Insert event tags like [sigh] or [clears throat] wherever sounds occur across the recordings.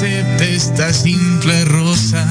acepte esta simple rosa.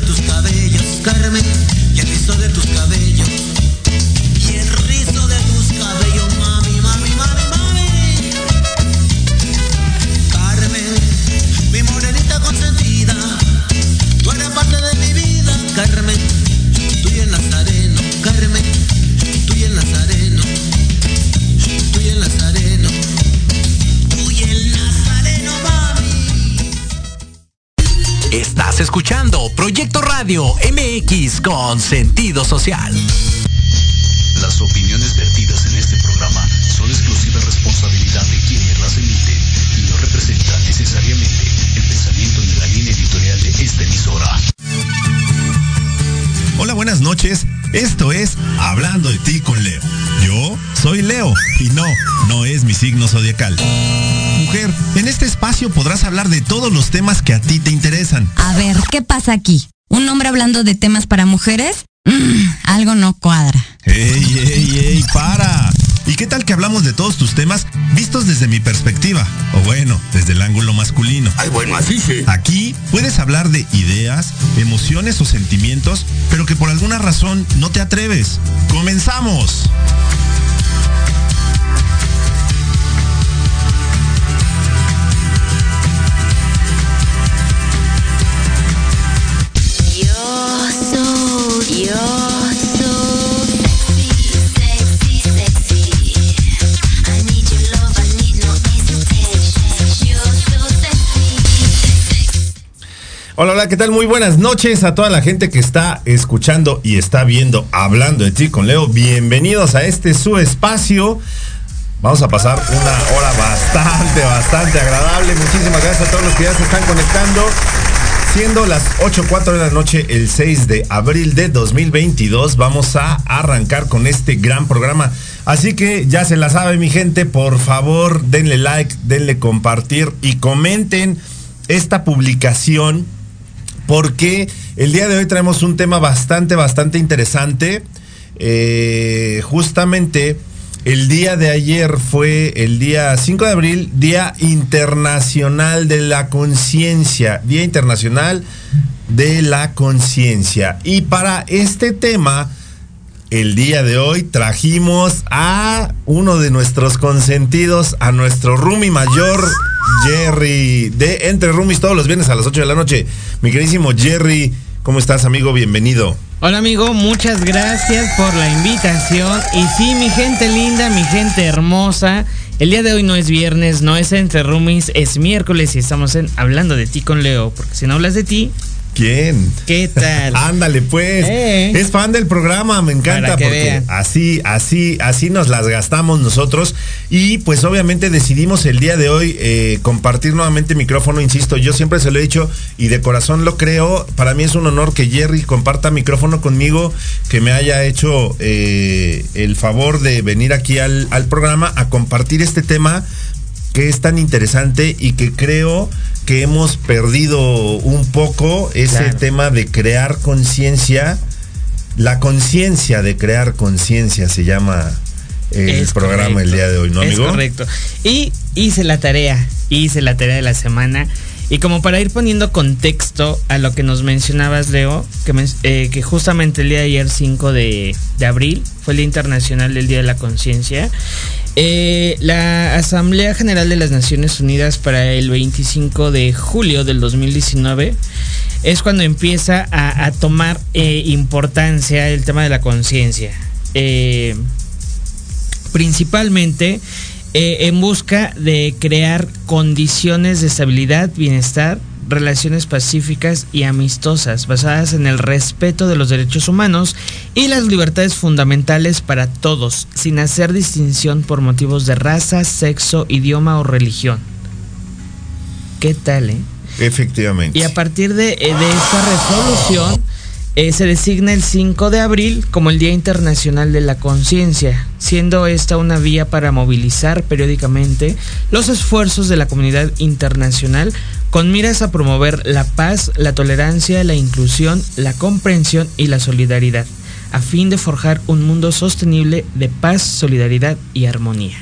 De tus cabellos, Carmen, y el rizo de tus cabellos, Radio MX con sentido social. Las opiniones vertidas en este programa son exclusiva responsabilidad de quienes las emiten y no representan necesariamente el pensamiento ni la línea editorial de esta emisora. Hola, buenas noches. Esto es Hablando de ti con Leo. Yo soy Leo y no, no es mi signo zodiacal. Mujer, en este espacio podrás hablar de todos los temas que a ti te interesan. A ver, ¿qué pasa aquí? ¿Un hombre hablando de temas para mujeres? Mm, algo no cuadra. ¡Ey, ey, ey! ¡Para! ¿Y qué tal que hablamos de todos tus temas vistos desde mi perspectiva? O bueno, desde el ángulo masculino. Ay, bueno, así sí. Aquí puedes hablar de ideas, emociones o sentimientos, pero que por alguna razón no te atreves. ¡Comenzamos! Hola, hola, ¿qué tal? Muy buenas noches a toda la gente que está escuchando y está viendo Hablando de ti con Leo. Bienvenidos a este su espacio. Vamos a pasar una hora bastante, bastante agradable. Muchísimas gracias a todos los que ya se están conectando. Siendo las 8.04 de la noche, el 6 de abril de 2022, vamos a arrancar con este gran programa. Así que ya se la sabe mi gente, por favor denle like, denle compartir y comenten esta publicación porque el día de hoy traemos un tema bastante, bastante interesante. Eh, justamente el día de ayer fue el día 5 de abril, Día Internacional de la Conciencia, Día Internacional de la Conciencia. Y para este tema, el día de hoy trajimos a uno de nuestros consentidos, a nuestro Rumi mayor, Jerry, de Entre Rumis todos los viernes a las 8 de la noche. Mi queridísimo Jerry, ¿cómo estás, amigo? Bienvenido. Hola amigo, muchas gracias por la invitación. Y sí, mi gente linda, mi gente hermosa, el día de hoy no es viernes, no es entre roomies, es miércoles y estamos en hablando de ti con Leo. Porque si no hablas de ti, ¿Quién? ¿Qué tal? [laughs] Ándale, pues. Eh. Es fan del programa, me encanta porque vean. así, así, así nos las gastamos nosotros. Y pues obviamente decidimos el día de hoy eh, compartir nuevamente micrófono, insisto, yo siempre se lo he dicho y de corazón lo creo. Para mí es un honor que Jerry comparta micrófono conmigo, que me haya hecho eh, el favor de venir aquí al, al programa a compartir este tema que es tan interesante y que creo que hemos perdido un poco ese Claro. tema de crear conciencia. La conciencia de crear conciencia se llama el Es programa correcto. el día de hoy, ¿no, Es correcto. Y hice la tarea, hice la tarea de la semana. Y como para ir poniendo contexto a lo que nos mencionabas, Leo, que, eh, justamente el día de ayer, 5 de, abril, fue el Día Internacional del Día de la Conciencia. eh, la Asamblea General de las Naciones Unidas para el 25 de julio del 2019 es cuando empieza a, tomar eh, importancia el tema de la conciencia. Principalmente eh, en busca de crear condiciones de estabilidad, bienestar, relaciones pacíficas y amistosas basadas en el respeto de los derechos humanos y las libertades fundamentales para todos, sin hacer distinción por motivos de raza, sexo, idioma o religión. ¿Qué tal, eh? Efectivamente. Y a partir de, de esta resolución, eh, se designa el 5 de abril como el Día Internacional de la Conciencia, siendo esta una vía para movilizar periódicamente los esfuerzos de la comunidad internacional con miras a promover la paz, la tolerancia, la inclusión, la comprensión y la solidaridad, a fin de forjar un mundo sostenible de paz, solidaridad y armonía.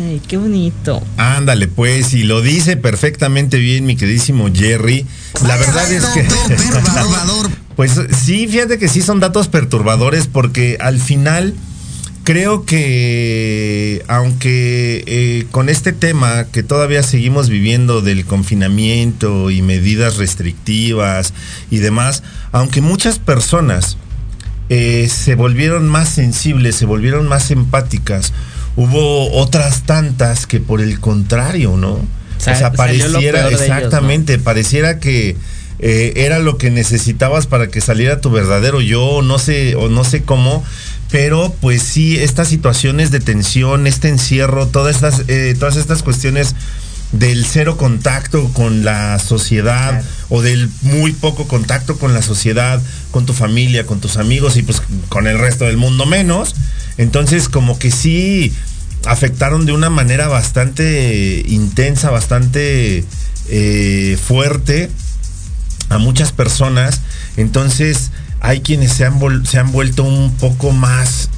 ¡Ay, qué bonito! Ándale, pues, y lo dice perfectamente bien mi queridísimo Jerry. La verdad es que... [laughs] Pues sí, fíjate que sí son datos perturbadores porque al final creo que aunque eh, con este tema que todavía seguimos viviendo del confinamiento y medidas restrictivas y demás, aunque muchas personas eh, se volvieron más sensibles, se volvieron más empáticas, hubo otras tantas que por el contrario, ¿no? Sa- o sea, pareciera, exactamente, pareciera que eh, era lo que necesitabas para que saliera tu verdadero yo, no sé, o no sé cómo, pero pues sí, estas situaciones de tensión, este encierro, todas estas, eh, todas estas cuestiones del cero contacto con la sociedad Claro. o del muy poco contacto con la sociedad, con tu familia, con tus amigos y pues con el resto del mundo menos. Entonces como que sí afectaron de una manera bastante intensa, bastante eh, fuerte a muchas personas. Entonces hay quienes se han, se han vuelto un poco más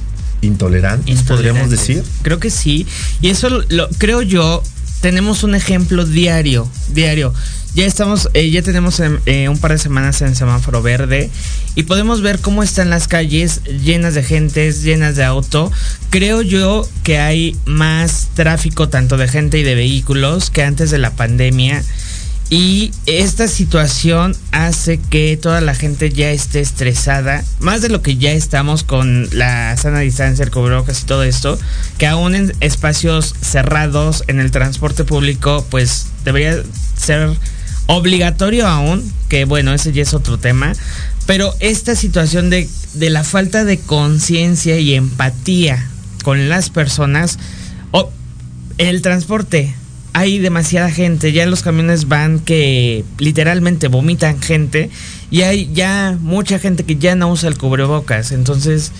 intolerantes, podríamos decir. Creo que sí. Y eso lo, lo- creo yo. Tenemos un ejemplo diario, diario. Ya estamos, eh, ya tenemos em, eh, un par de semanas en semáforo verde y podemos ver cómo están las calles llenas de gentes, llenas de auto. Creo yo que hay más tráfico tanto de gente y de vehículos que antes de la pandemia. Y esta situación hace que toda la gente ya esté estresada, más de lo que ya estamos con la sana distancia, el cubrebocas y todo esto, que aún en espacios cerrados, en el transporte público, pues debería ser obligatorio aún, que bueno, ese ya es otro tema, pero esta situación de, de la falta de conciencia y empatía con las personas, o el transporte, hay demasiada gente, ya los camiones van que literalmente vomitan gente y hay ya mucha gente que ya no usa el cubrebocas, entonces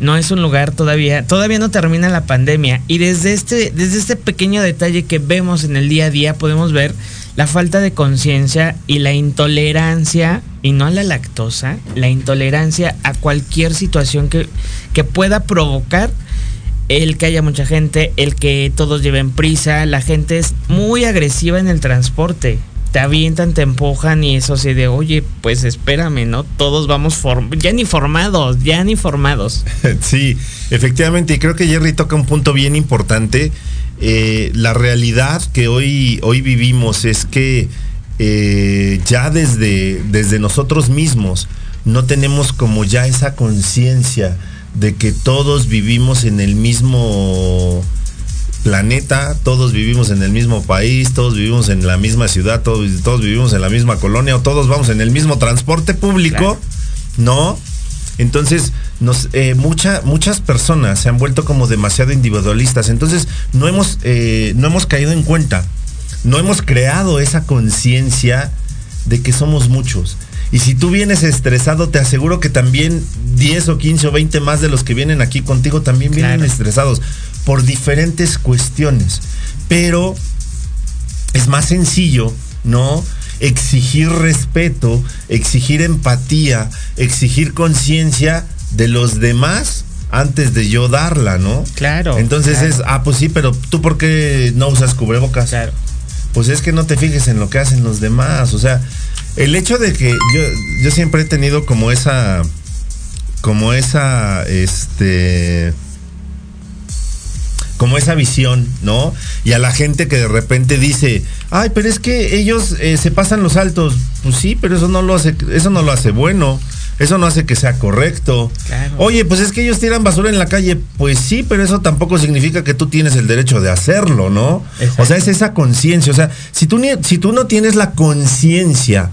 no es un lugar todavía, todavía no termina la pandemia y desde este desde este pequeño detalle que vemos en el día a día podemos ver la falta de conciencia y la intolerancia y no a la lactosa, la intolerancia a cualquier situación que que pueda provocar el que haya mucha gente, el que todos lleven prisa, la gente es muy agresiva en el transporte. Te avientan, te empujan y eso así de, oye, pues espérame, ¿no? Todos vamos ya ni formados, ya ni formados. [laughs] Sí, efectivamente, y creo que Jerry toca un punto bien importante. Eh, la realidad que hoy, hoy vivimos es que eh, ya desde, desde nosotros mismos no tenemos como ya esa conciencia de que todos vivimos en el mismo planeta, todos vivimos en el mismo país, todos vivimos en la misma ciudad, todos, todos vivimos en la misma colonia, o todos vamos en el mismo transporte público, Claro. ¿no? Entonces, nos, eh, mucha- muchas personas se han vuelto como demasiado individualistas. Entonces, no hemos, eh, no hemos caído en cuenta, no hemos creado esa conciencia de que somos muchos. Y si tú vienes estresado, te aseguro que también 10 o 15 o 20 más de los que vienen aquí contigo también vienen estresados por diferentes cuestiones. Pero es más sencillo, ¿no? Exigir respeto, exigir empatía, exigir conciencia de los demás antes de yo darla, ¿no? Claro, Entonces claro. es, ah, pues sí, pero tú por qué no usas cubrebocas? Claro. Pues es que no te fijes en lo que hacen los demás. O sea, el hecho de que yo, yo siempre he tenido como esa, como esa, este, como esa visión, ¿no? Y a la gente que de repente dice, ay, pero es que ellos eh, se pasan los altos. Pues sí, pero eso no lo hace, eso no lo hace bueno. Eso no hace que sea correcto. Claro. Oye, pues es que ellos tiran basura en la calle. Pues sí, pero eso tampoco significa que tú tienes el derecho de hacerlo, ¿no? Exacto. O sea, es esa conciencia. O sea, si tú, si tú no tienes la conciencia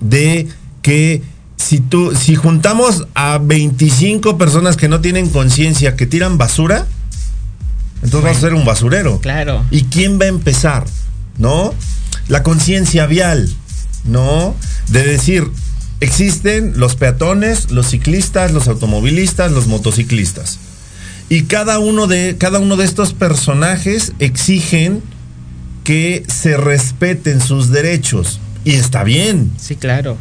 de que si tú, si juntamos a 25 personas que no tienen conciencia que tiran basura, entonces vas a ser un basurero. Claro. ¿Y quién va a empezar? ¿No? La conciencia vial, ¿no? De decir, existen los peatones, los ciclistas, los automovilistas, los motociclistas. Y cada uno de, cada uno de estos personajes exigen que se respeten sus derechos. Y está bien Sí, claro.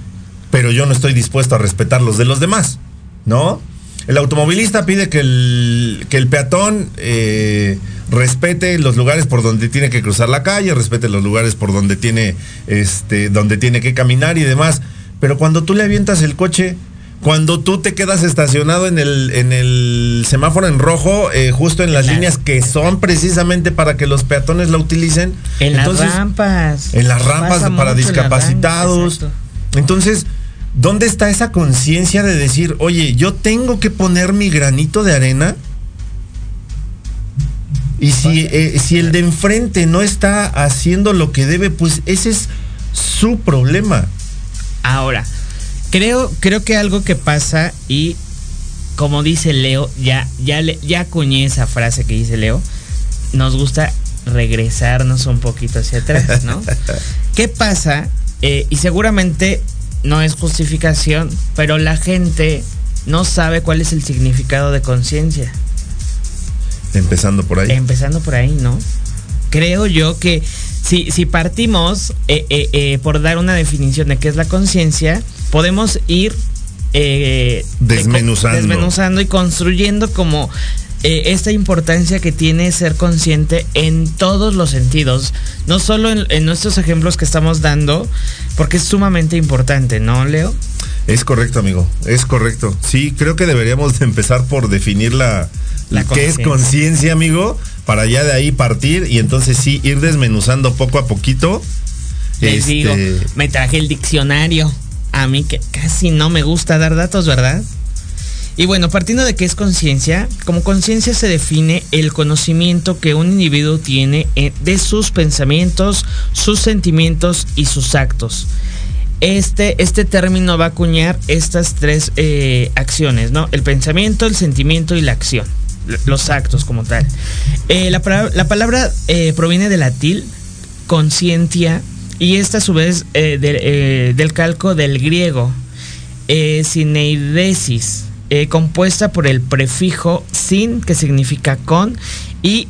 pero yo no estoy dispuesto a respetar los de los demás, ¿no? El automovilista pide que el, que el peatón eh, respete los lugares por donde tiene que cruzar la calle, respete los lugares por donde tiene, este, donde tiene que caminar y demás. Pero cuando tú le avientas el coche, cuando tú te quedas estacionado en el, en el semáforo en rojo, eh, justo en las Claro. líneas que son precisamente para que los peatones la utilicen, En entonces- las rampas. en las rampas para discapacitados. Entonces, ¿dónde está esa conciencia de decir, oye, yo tengo que poner mi granito de arena? Y si, eh, si el de enfrente no está haciendo lo que debe, pues ese es su problema. Ahora, creo, creo que algo que pasa y como dice Leo, ya, ya, ya acuñé esa frase que dice Leo, nos gusta regresarnos un poquito hacia atrás, ¿no? [laughs] ¿Qué pasa? Eh, y seguramente no es justificación, pero la gente no sabe cuál es el significado de conciencia. Empezando por ahí. Empezando por ahí, ¿no? Creo yo que si, si partimos eh, eh, eh, por dar una definición de qué es la conciencia, podemos ir eh, de- Desmenuzando. desmenuzando y construyendo como eh, esta importancia que tiene ser consciente en todos los sentidos, no solo en, en nuestros ejemplos que estamos dando, porque es sumamente importante, ¿no, Leo? Es correcto, amigo. Es correcto. Sí, creo que deberíamos de empezar por definir la, La qué es conciencia. conciencia, amigo, para ya de ahí partir y entonces sí ir desmenuzando poco a poquito. Les Este, digo, me traje el diccionario. A mí que casi no me gusta dar datos, ¿verdad? Y bueno, partiendo de qué es conciencia, como conciencia se define el conocimiento que un individuo tiene eh, de sus pensamientos, sus sentimientos y sus actos. Este, este término va a acuñar estas tres eh, acciones, ¿no? El pensamiento, el sentimiento y la acción. Los actos como tal. Eh, la, palabra- la palabra eh, proviene del latín conscientia y esta a su vez eh, del- eh, del calco del griego eh, cineidesis, eh, compuesta por el prefijo sin, que significa con, y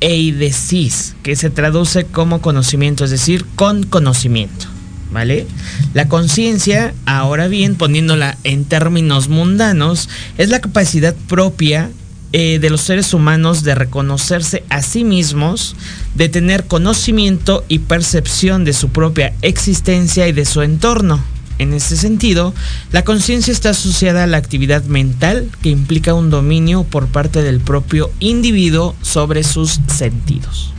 eidesis, que se traduce como conocimiento, es decir, con conocimiento. ¿Vale? La conciencia, ahora bien, poniéndola en términos mundanos, es la capacidad propia eh, de los seres humanos de reconocerse a sí mismos, de tener conocimiento y percepción de su propia existencia y de su entorno. En este sentido, la conciencia está asociada a la actividad mental que implica un dominio por parte del propio individuo sobre sus sentidos.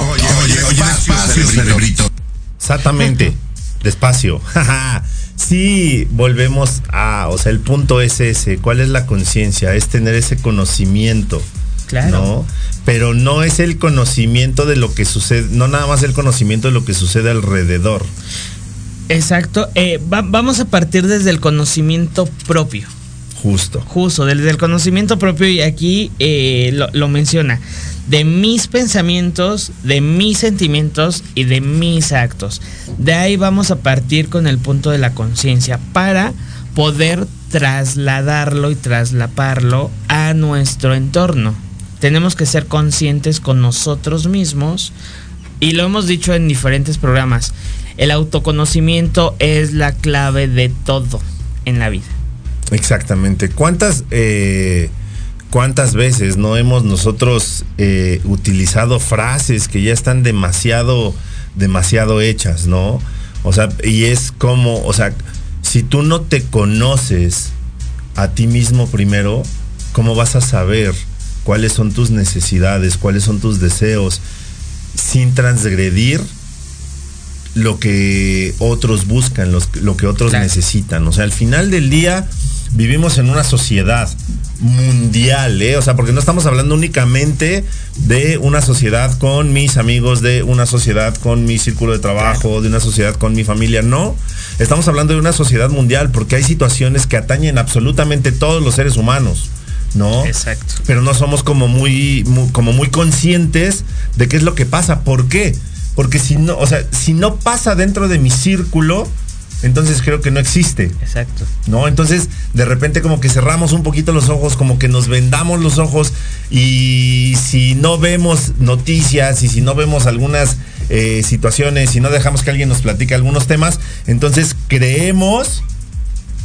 Oye, oye, oye, despacio, cerebrito. Exactamente. [laughs] Despacio. [laughs] sí, volvemos a, o sea, el punto es ese. ¿Cuál es la conciencia? Es tener ese conocimiento. Claro. ¿no? pero no es el conocimiento de lo que sucede, no nada más el conocimiento de lo que sucede alrededor. Exacto. Eh, va- vamos a partir desde el conocimiento propio. Justo. Justo, desde el conocimiento propio y aquí eh, lo, lo menciona. De mis pensamientos, de mis sentimientos y de mis actos. De ahí vamos a partir con el punto de la conciencia para poder trasladarlo y traslaparlo a nuestro entorno. Tenemos que ser conscientes con nosotros mismos y lo hemos dicho en diferentes programas. El autoconocimiento es la clave de todo en la vida. Exactamente. ¿Cuántas, eh, cuántas veces no hemos nosotros eh, utilizado frases que ya están demasiado, demasiado hechas, ¿no? O sea, y es como, o sea, si tú no te conoces a ti mismo primero, ¿cómo vas a saber cuáles son tus necesidades, cuáles son tus deseos, sin transgredir lo que otros buscan, los- lo que otros Claro. necesitan. O sea, al final del día vivimos en una sociedad mundial, ¿eh? O sea, porque no estamos hablando únicamente de una sociedad con mis amigos, de una sociedad con mi círculo de trabajo, de una sociedad con mi familia, no. Estamos hablando de una sociedad mundial porque hay situaciones que atañen absolutamente todos los seres humanos, ¿no? Exacto. pero no somos como muy, mu- como muy conscientes de qué es lo que pasa. ¿Por qué? Porque si no, o sea, si no pasa dentro de mi círculo, entonces creo que no existe. Exacto. ¿No? Entonces, de repente como que cerramos un poquito los ojos, como que nos vendamos los ojos y si no vemos noticias y si no vemos algunas eh, situaciones, si no dejamos que alguien nos platique algunos temas, entonces creemos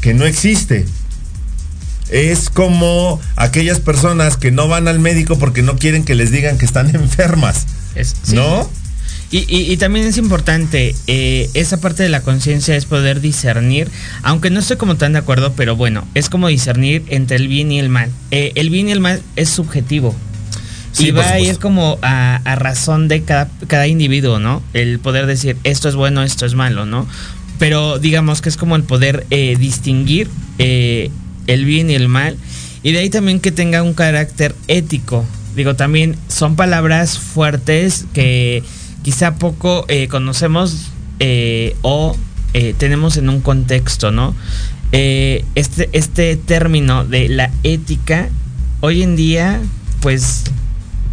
que no existe. Es como aquellas personas que no van al médico porque no quieren que les digan que están [laughs] enfermas. Es- sí. ¿No? Y, y- y también es importante, eh, esa parte de la conciencia es poder discernir, aunque no estoy como tan de acuerdo, pero bueno, es como discernir entre el bien y el mal. Eh, el bien y el mal es subjetivo. Sí, y va supuesto. es como a, a razón de cada, cada individuo, ¿no? El poder decir esto es bueno, esto es malo, ¿no? Pero digamos que es como el poder eh, distinguir eh, el bien y el mal. Y de ahí también que tenga un carácter ético. Digo, también son palabras fuertes que quizá poco eh, conocemos eh, o eh, tenemos en un contexto, ¿no? Este, este término de la ética, hoy en día, pues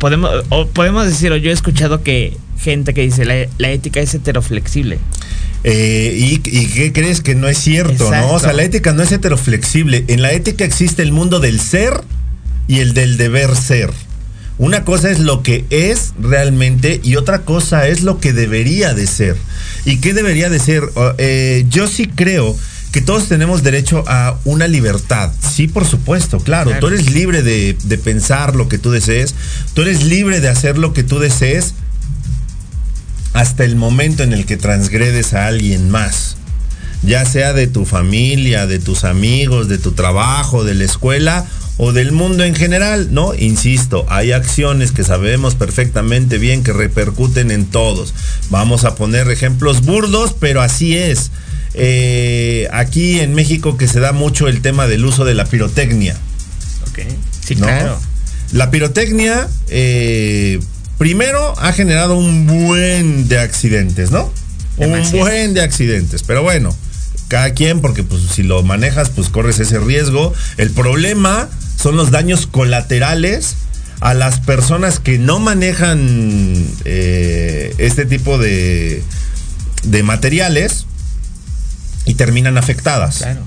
podemos, o podemos decir, o yo he escuchado que gente que dice la, la ética es heteroflexible. Eh, y, y qué crees que no es cierto, ¿no? O sea, la ética no es heteroflexible. En la ética existe el mundo del ser y el del deber ser. Una cosa es lo que es realmente y otra cosa es lo que debería de ser. ¿Y qué debería de ser? Eh, yo sí creo que todos tenemos derecho a una libertad. Sí, por supuesto, claro. Claro. Tú eres libre de, de pensar lo que tú desees. Tú eres libre de hacer lo que tú desees hasta el momento en el que transgredes a alguien más, ya sea de tu familia, de tus amigos, de tu trabajo, de la escuela o del mundo en general, ¿no? Insisto, hay acciones que sabemos perfectamente bien que repercuten en todos. Vamos a poner ejemplos burdos, pero así es. Eh, aquí en México que se da mucho el tema del uso de la pirotecnia. Ok. Sí, ¿no? claro. La pirotecnia, eh, primero, ha generado un buen de accidentes, ¿no? Un buen de accidentes. Pero bueno, cada quien, porque pues si lo manejas, pues corres ese riesgo. El problema son los daños colaterales a las personas que no manejan eh, este tipo de, de materiales y terminan afectadas. Claro.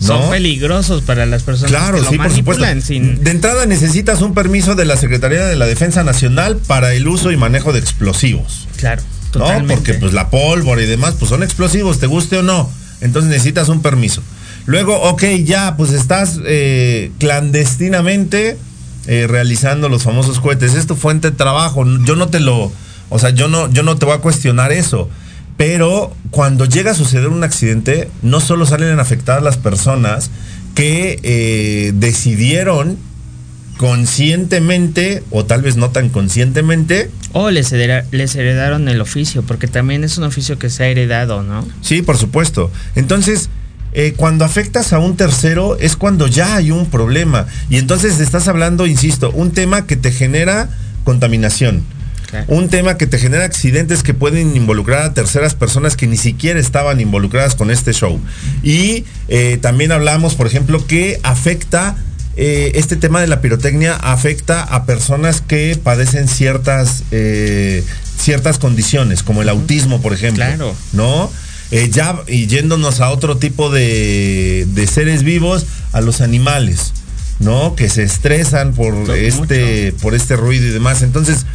¿No? Son peligrosos para las personas Claro, que lo sí, por supuesto. manipulan sin... De entrada necesitas un permiso de la Secretaría de la Defensa Nacional para el uso y manejo de explosivos. Claro, ¿No? totalmente. Porque pues la pólvora y demás, pues son explosivos, te guste o no. Entonces necesitas un permiso. Luego, ok, ya, pues estás eh, clandestinamente eh, realizando los famosos cohetes. Es tu fuente de trabajo. Yo no te lo. O sea, yo no, yo no te voy a cuestionar eso. Pero cuando llega a suceder un accidente, no solo salen afectadas las personas que eh, decidieron conscientemente, o tal vez no tan conscientemente, O les, hereda- les heredaron el oficio, porque también es un oficio que se ha heredado, ¿no? Sí, por supuesto. Entonces, eh, cuando afectas a un tercero es cuando ya hay un problema. Y entonces estás hablando, insisto, un tema que te genera contaminación. Un tema que te genera accidentes que pueden involucrar a terceras personas que ni siquiera estaban involucradas con este show. Y eh, también hablamos, por ejemplo, que afecta, eh, este tema de la pirotecnia afecta a personas que padecen ciertas, eh, ciertas condiciones, como el autismo, por ejemplo. Claro. ¿No? Eh, ya y yéndonos a otro tipo de, de seres vivos, a los animales, ¿no? Que se estresan por este, por este ruido y demás. Entonces,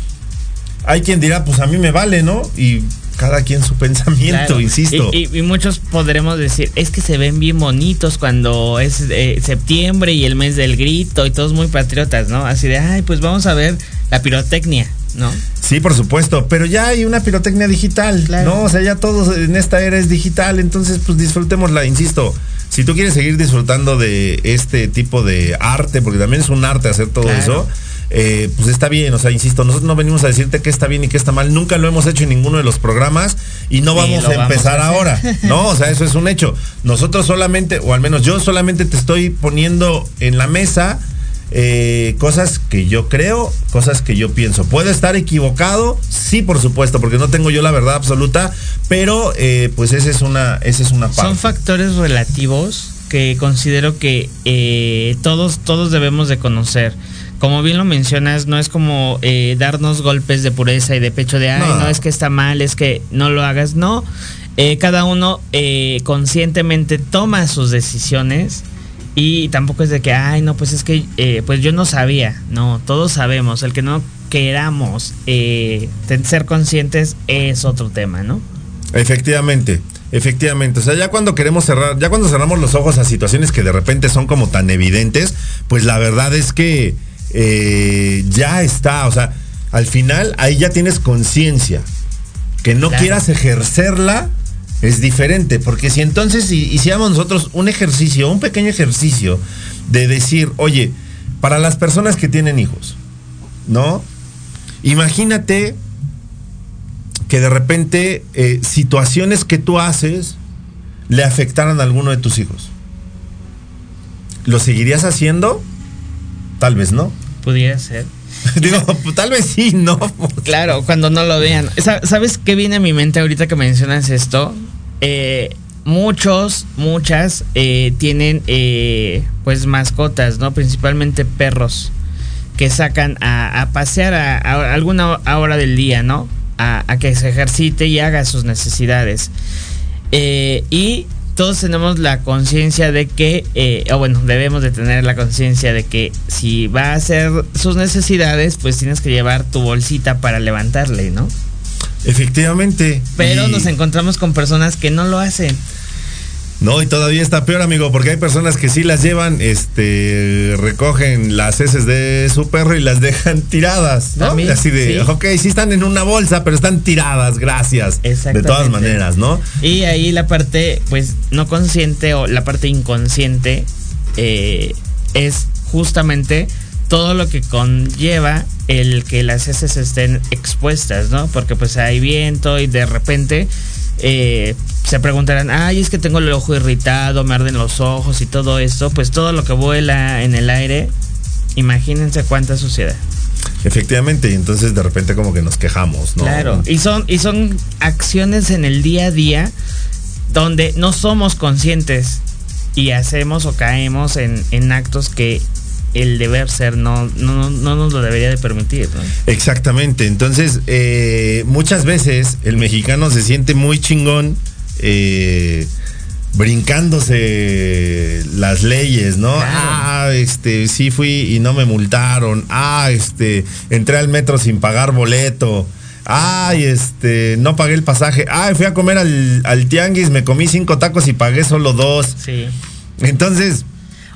hay quien dirá, pues a mí me vale, ¿no? Y cada quien su [laughs] pensamiento, Claro. insisto. Y, y- y muchos podremos decir, es que se ven bien bonitos cuando es eh, septiembre y el mes del grito y todos muy patriotas, ¿no? Así de, ay, pues vamos a ver la pirotecnia, ¿no? Sí, por supuesto, pero ya hay una pirotecnia digital, Claro. ¿no? O sea, ya todo en esta era es digital, entonces pues disfrutémosla, insisto. Si tú quieres seguir disfrutando de este tipo de arte, porque también es un arte hacer todo Claro. eso, eh, pues está bien, o sea, insisto, nosotros no venimos a decirte qué está bien y qué está mal, nunca lo hemos hecho en ninguno de los programas y no vamos a vamos empezar a ahora, ¿no? O sea, eso es un hecho. Nosotros solamente, o al menos yo solamente te estoy poniendo en la mesa eh, cosas que yo creo, cosas que yo pienso. ¿Puedo estar equivocado? Sí, por supuesto, porque no tengo yo la verdad absoluta, pero eh, pues esa es una, esa es una parte. Son factores relativos que considero que eh, todos, todos debemos de conocer. Como bien lo mencionas, no es como eh, darnos golpes de pureza y de pecho de, ay, No. no, es que está mal, es que no lo hagas. No, Eh, cada uno eh, conscientemente toma sus decisiones y tampoco es de que, ay, no, pues es que, eh, pues yo no sabía. No, todos sabemos. El que no queramos eh, ser conscientes es otro tema, ¿no? Efectivamente, efectivamente. O sea, ya cuando queremos cerrar, ya cuando cerramos los ojos a situaciones que de repente son como tan evidentes, pues la verdad es que eh, ya está. O sea, al final ahí ya tienes conciencia. Que no Claro. quieras ejercerla es diferente. Porque si entonces hiciéramos nosotros un ejercicio, un pequeño ejercicio de decir, oye, para las personas que tienen hijos, ¿no? Imagínate que de repente eh, situaciones que tú haces le afectaran a alguno de tus hijos. ¿Lo seguirías haciendo? Tal vez no. Pudiera ser. [laughs] Digo, pues, tal vez sí, no. Claro, cuando no lo vean. Sa- ¿Sabes qué viene a mi mente ahorita que mencionas esto? Eh, muchos, muchas eh, tienen eh, pues mascotas, ¿no? Principalmente perros que sacan a, pasear a, alguna hora del día, ¿no? A, que se ejercite y haga sus necesidades. Y todos tenemos la conciencia de que, o bueno, debemos de tener la conciencia de que si va a hacer sus necesidades, pues tienes que llevar tu bolsita para levantarle, ¿no? Efectivamente. Pero Y- nos encontramos con personas que no lo hacen. No, y todavía está peor, amigo, porque hay personas que sí las llevan, este, recogen las heces de su perro y las dejan tiradas, ¿no? También, Así de, sí. ok, sí están en una bolsa, pero están tiradas, gracias. De todas maneras, ¿no? Y ahí la parte, pues, no consciente o la parte inconsciente eh, es justamente todo lo que conlleva el que las heces estén expuestas, ¿no? Porque pues hay viento y de repente eh, se preguntarán, ay, es que tengo el ojo irritado, me arden los ojos y todo esto, pues todo lo que vuela en el aire, imagínense cuánta suciedad. Efectivamente, y entonces de repente como que nos quejamos, ¿no? Claro, y son, y son acciones en el día a día donde no somos conscientes y hacemos o caemos en, en actos que el deber ser no, no, no nos lo debería de permitir. ¿no? Exactamente. Entonces, eh, muchas veces el mexicano se siente muy chingón eh, brincándose las leyes, ¿no? Claro. Ah, este, sí fui y no me multaron. Ah, este, entré al metro sin pagar boleto. Ay, este, no pagué el pasaje. Ay, fui a comer al, al tianguis, me comí cinco tacos y pagué solo dos. Sí. Entonces,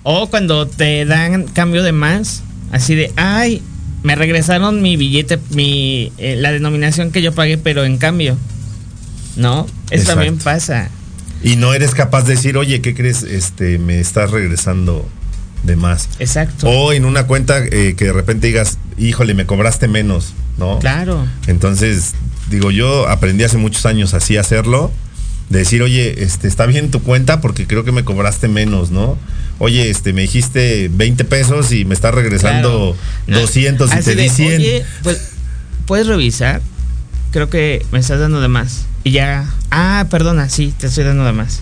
O cuando te dan cambio de más, así de, ay, me regresaron mi billete, mi eh, la denominación que yo pagué, pero en cambio. ¿No? Eso Exacto. también pasa. y no eres capaz de decir, oye, ¿qué crees? Este, me estás regresando de más. Exacto. O en una cuenta eh, que de repente digas, híjole, me cobraste menos, ¿no? Claro. Entonces, digo, yo aprendí hace muchos años así a hacerlo. De decir, oye, este, está bien tu cuenta porque creo que me cobraste menos, ¿no? Oye, este, me dijiste 20 pesos y me estás regresando Claro. 200 y Así te de, di 100. Oye, pues, ¿puedes revisar? Creo que me estás dando de más. Y ya. Ah, perdona, sí, te estoy dando de más.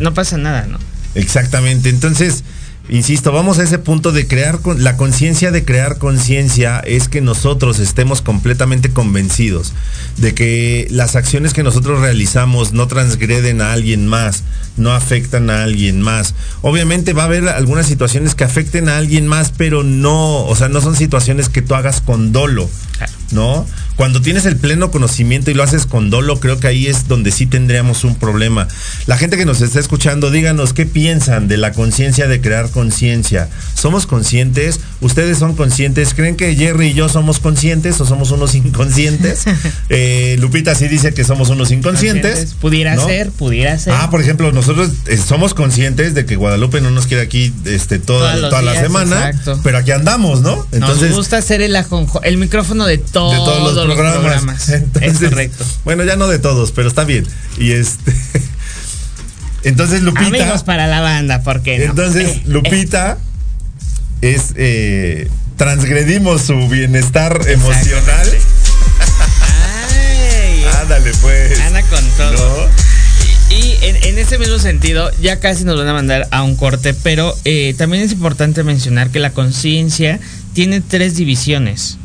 No pasa nada, ¿no? Exactamente. Entonces, insisto, vamos a ese punto de crear con- la conciencia de crear conciencia es que nosotros estemos completamente convencidos de que las acciones que nosotros realizamos no transgreden a alguien más, no afectan a alguien más. Obviamente va a haber algunas situaciones que afecten a alguien más, pero no, o sea, no son situaciones que tú hagas con dolo. ¿no? Cuando tienes el pleno conocimiento y lo haces con dolo, creo que ahí es donde sí tendríamos un problema. La gente que nos está escuchando, díganos qué piensan de la conciencia de crear conciencia. ¿Somos conscientes? ¿Ustedes son conscientes? ¿Creen que Jerry y yo somos conscientes o somos unos inconscientes? [laughs] Eh, Lupita sí dice que somos unos inconscientes. Pudiera ¿no? ser, pudiera ser. Ah, por ejemplo, nosotros eh, somos conscientes de que Guadalupe no nos quiere aquí este, toda, toda la semana, exacto. pero aquí andamos, ¿no? Nos gusta hacer el, micrófono de, todos de todos los programas. [laughs] Entonces, es correcto. Bueno, ya no de todos, pero está bien. Y este. [laughs] Entonces, Lupita. Amigos para la banda, ¿por qué no? entonces, [laughs] Lupita es. eh, transgredimos su bienestar emocional. Ay, Ándale, pues. Anda con todo. ¿No? Y en, en ese mismo sentido, ya casi nos van a mandar a un corte, pero eh, también es importante mencionar que la conciencia tiene tres divisiones.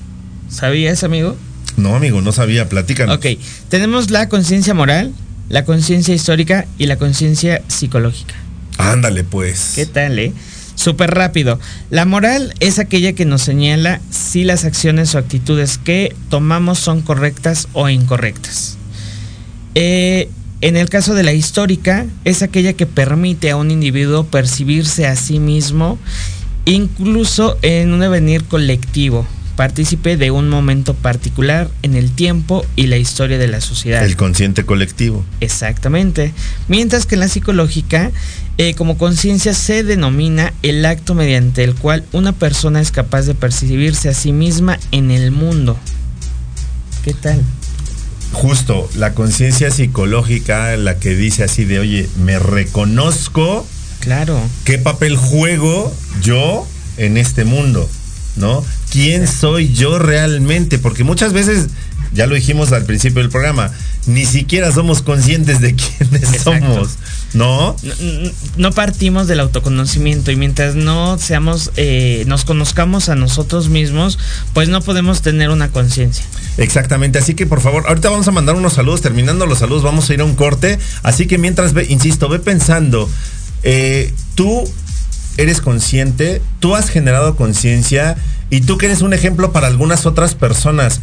¿Sabías, amigo? No, amigo, no sabía. Platícanos. Ok, tenemos la conciencia moral, la conciencia histórica y la conciencia psicológica. Ándale, pues. ¿Qué tal, eh? Súper rápido. La moral es aquella que nos señala si las acciones o actitudes que tomamos son correctas o incorrectas. Eh, en el caso de la histórica, es aquella que permite a un individuo percibirse a sí mismo, incluso en un devenir colectivo, partícipe de un momento particular en el tiempo y la historia de la sociedad. El consciente colectivo. Exactamente. Mientras que en la psicológica, eh, como conciencia se denomina el acto mediante el cual una persona es capaz de percibirse a sí misma en el mundo. ¿Qué tal? Justo, la conciencia psicológica, la que dice así de, oye, me reconozco Claro. qué papel juego yo en este mundo, ¿no? ¿Quién soy yo realmente? Porque muchas veces, ya lo dijimos al principio del programa, ni siquiera somos conscientes de [laughs] quiénes Exacto. somos, ¿no? No, no- no partimos del autoconocimiento y mientras no seamos, eh, nos conozcamos a nosotros mismos, pues no podemos tener una conciencia. Exactamente, así que por favor, ahorita vamos a mandar unos saludos, terminando los saludos vamos a ir a un corte, así que mientras ve, insisto, ve pensando, eh, tú eres consciente, tú has generado conciencia y tú que eres un ejemplo para algunas otras personas.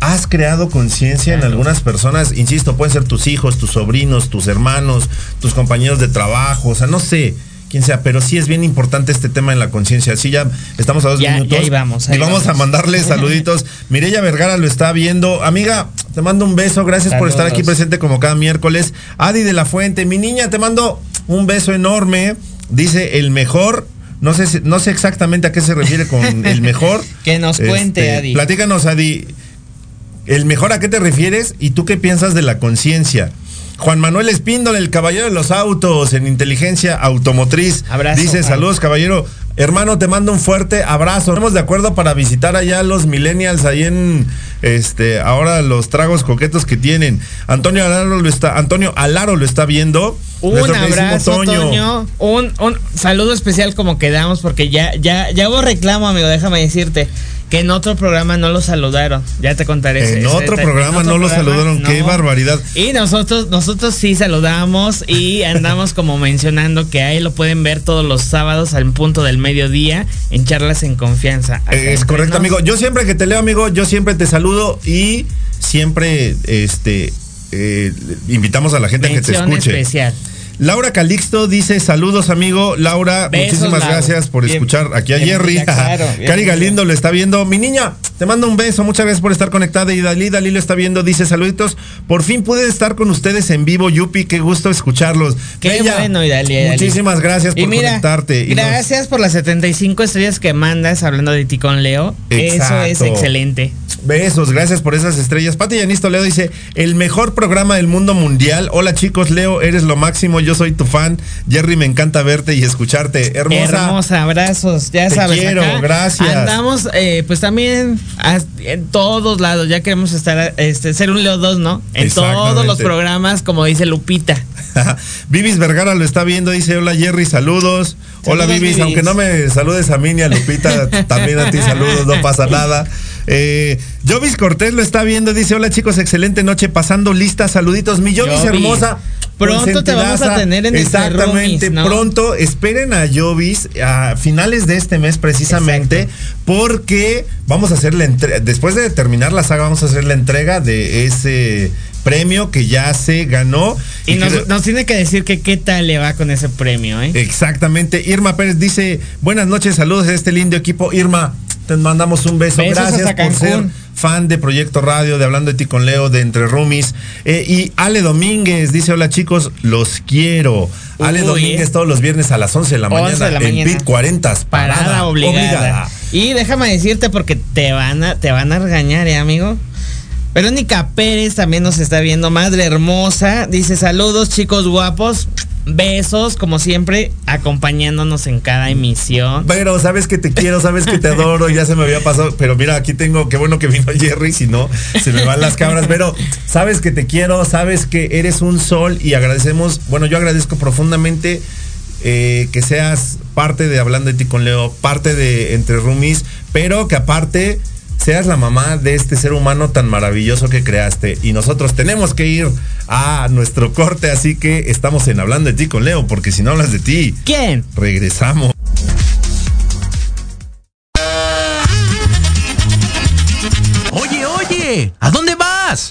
Has creado conciencia en algunas personas, insisto, pueden ser tus hijos, tus sobrinos, tus hermanos, tus compañeros de trabajo, o sea, no sé quién sea, pero sí es bien importante este tema en la conciencia. Así ya estamos a dos Ya- ya minutos. ahí vamos, y vamos, a mandarle [laughs] saluditos. Mireya Vergara lo está viendo. Amiga, te mando un beso. Gracias por estar aquí presente como cada miércoles. Adi de la Fuente, mi niña, te mando un beso enorme. Dice el mejor. No sé, no sé exactamente a qué se refiere con [laughs] el mejor. Que nos cuente, Adi. Platícanos, Adi. ¿El mejor a qué te refieres? ¿Y tú qué piensas de la conciencia? Juan Manuel Espíndola, el caballero de los autos en inteligencia automotriz. Abrazo, Dice, saludos, caballero. Hermano, te mando un fuerte abrazo. Estamos de acuerdo para visitar allá los millennials ahí en este ahora los tragos coquetos que tienen. Antonio Alaro lo está Antonio Alaro lo está viendo. Un abrazo, Toño. Un, un saludo especial como quedamos, porque ya, ya, ya hubo reclamo, amigo, déjame decirte. Que en otro programa no lo saludaron. Ya te contaré. En ese otro detalle. programa En no lo saludaron. Qué barbaridad. Y nosotros, nosotros sí saludamos y [laughs] andamos como mencionando que ahí lo pueden ver todos los sábados al punto del mediodía en charlas en confianza. Es correcto, amigo. Yo siempre que te leo, amigo, yo siempre te saludo y siempre este eh, invitamos a la gente a que te escuche. especial. Laura Calixto dice saludos amigo Laura Besos, muchísimas gracias por Bien- escuchar aquí a Jerry claro, [laughs] Cari. Galindo lo está viendo mi niña te mando un beso muchas gracias por estar conectada y Dalí Dalí lo está viendo dice saluditos por fin pude estar con ustedes en vivo Yupi qué gusto escucharlos Qué Bella, bueno, Idalia. Idalia. muchísimas gracias por y mira, conectarte y nos- gracias por las 75 estrellas que mandas hablando de ti con Leo. Eso es excelente. Besos, gracias por esas estrellas. Pati Yanisto Leo dice, el mejor programa del mundo mundial. Hola chicos, Leo, eres lo máximo. Yo soy tu fan. Jerry, me encanta verte y escucharte. Hermosa. Hermosa, abrazos, ya Te sabes. quiero, acá gracias. Andamos, eh, pues también en todos lados, ya queremos estar, este, ser un Leo 2, ¿no? En todos los programas, como dice Lupita. [laughs] Vivis Vergara lo está viendo, dice, hola Jerry, saludos. hola Saludos, Vivis, Vivis. aunque no me saludes a mí ni a Lupita, [laughs] también a ti saludos, no pasa nada. Eh, Jovis Cortés lo está viendo, dice, hola chicos, excelente noche, pasando lista, saluditos. Mi Jovis Jovis. hermosa. Pronto te vamos a tener en Entre Exactamente, pronto esperen a Jovis a finales de este mes precisamente, porque vamos a hacer la entrega, después de terminar la saga, vamos a hacer la entrega de ese premio que ya se ganó. Y nos, tiene que decir que qué tal le va con ese premio, ¿eh? Exactamente. Irma Pérez dice, buenas noches, saludos a este lindo equipo. Irma, te mandamos un beso. Besos Gracias por ser. Fan de Proyecto Radio, de Hablando de ti con Leo, de Entre Rumis. Eh, y Ale Domínguez dice, hola chicos, los quiero. Ale Domínguez eh. todos los viernes a las 11 de la 11 mañana de la en mañana. PIT 40, parada, Parada obligada. obligada. Y déjame decirte porque te van a, te van a regañar, ¿eh, amigo? Verónica Pérez también nos está viendo, madre hermosa. Dice saludos, chicos guapos. Besos, como siempre, acompañándonos en cada emisión. Pero sabes que te quiero, sabes que te adoro, ya se me había pasado, pero mira, aquí tengo, qué bueno que vino Jerry, si no, se me van las cabras, pero sabes que te quiero, sabes que eres un sol y agradecemos, bueno, yo agradezco profundamente eh, que seas parte de Hablando de ti con Leo, parte de Entre Rumis, pero que aparte seas la mamá de este ser humano tan maravilloso que creaste. Y nosotros tenemos que ir a nuestro corte, así que estamos en Hablando de ti con Leo, porque si no hablas de ti, ¿Quién? regresamos. Oye, oye, ¿a dónde vas?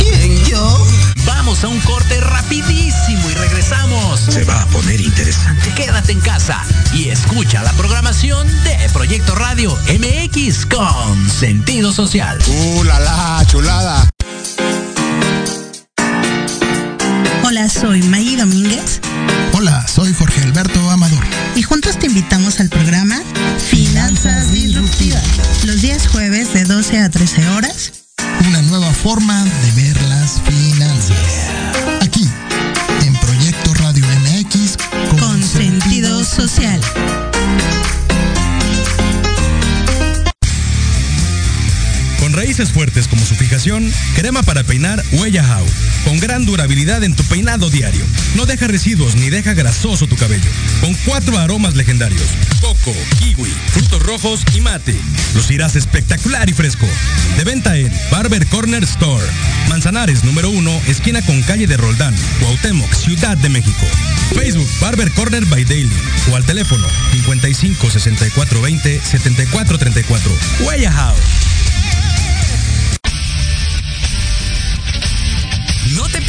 Vamos a un corte rapidísimo y regresamos. Se va a poner interesante. Quédate en casa y escucha la programación de Proyecto Radio MX con sentido social. ¡Uh, la, la, chulada! Hola, soy Maggie Domínguez Hola, soy Jorge Alberto Amador. y juntos te invitamos al programa Finanzas Disruptivas, los días jueves de 12 a 13 horas. Una nueva forma de ver raíces fuertes como su fijación, crema para peinar Huella How. Con gran durabilidad en tu peinado diario. No deja residuos ni deja grasoso tu cabello. Con cuatro aromas legendarios. Coco, kiwi, frutos rojos y mate. Lucirás espectacular y fresco. De venta en Barber Corner Store. Manzanares número 1, esquina con calle de Roldán, Cuauhtémoc, Ciudad de México. Facebook Barber Corner by Daily. O al teléfono 55 64 20 74 34. Huella How.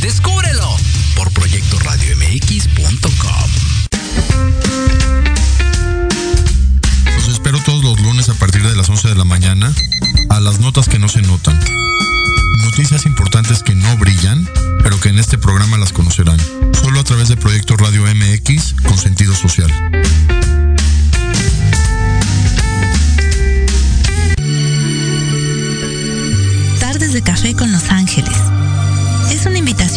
¡Descúbrelo! por proyectoradiomx.com. Los espero todos los lunes a partir de las 11 de la mañana a las notas que no se notan. Noticias importantes que no brillan, pero que en este programa las conocerán. Solo a través de Proyecto Radio MX con sentido social. Tardes de café con Los Ángeles.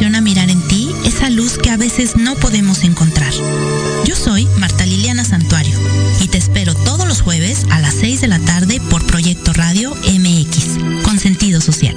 A mirar en ti esa luz que a veces no podemos encontrar. Yo soy Marta Liliana Santuario y te espero todos los jueves a las 6 de la tarde por Proyecto Radio MX con sentido social.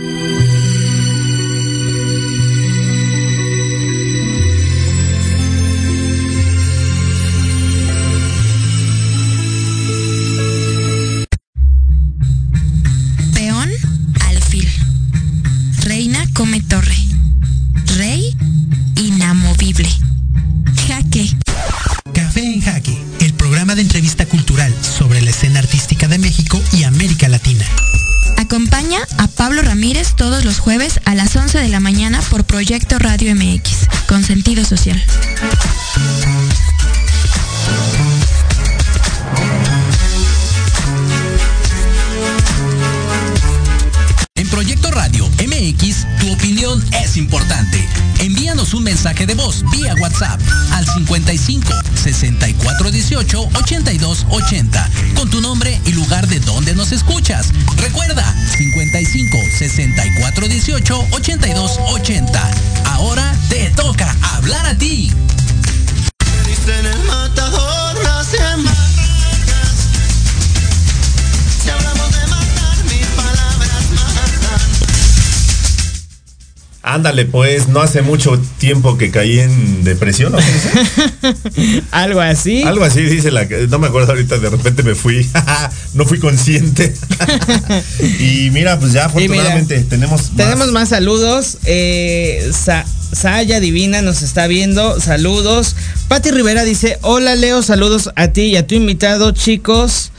Ándale, pues, no hace mucho tiempo que caí en depresión, ¿no? [laughs] Algo así. Algo así dice la no me acuerdo ahorita, de repente me fui, [laughs] no fui consciente. [laughs] y mira, pues ya mira, afortunadamente tenemos más. Tenemos más saludos. Eh, Sa- Saya Divina nos está viendo. Saludos. Pati Rivera dice: Hola Leo, saludos a ti y a tu invitado, chicos.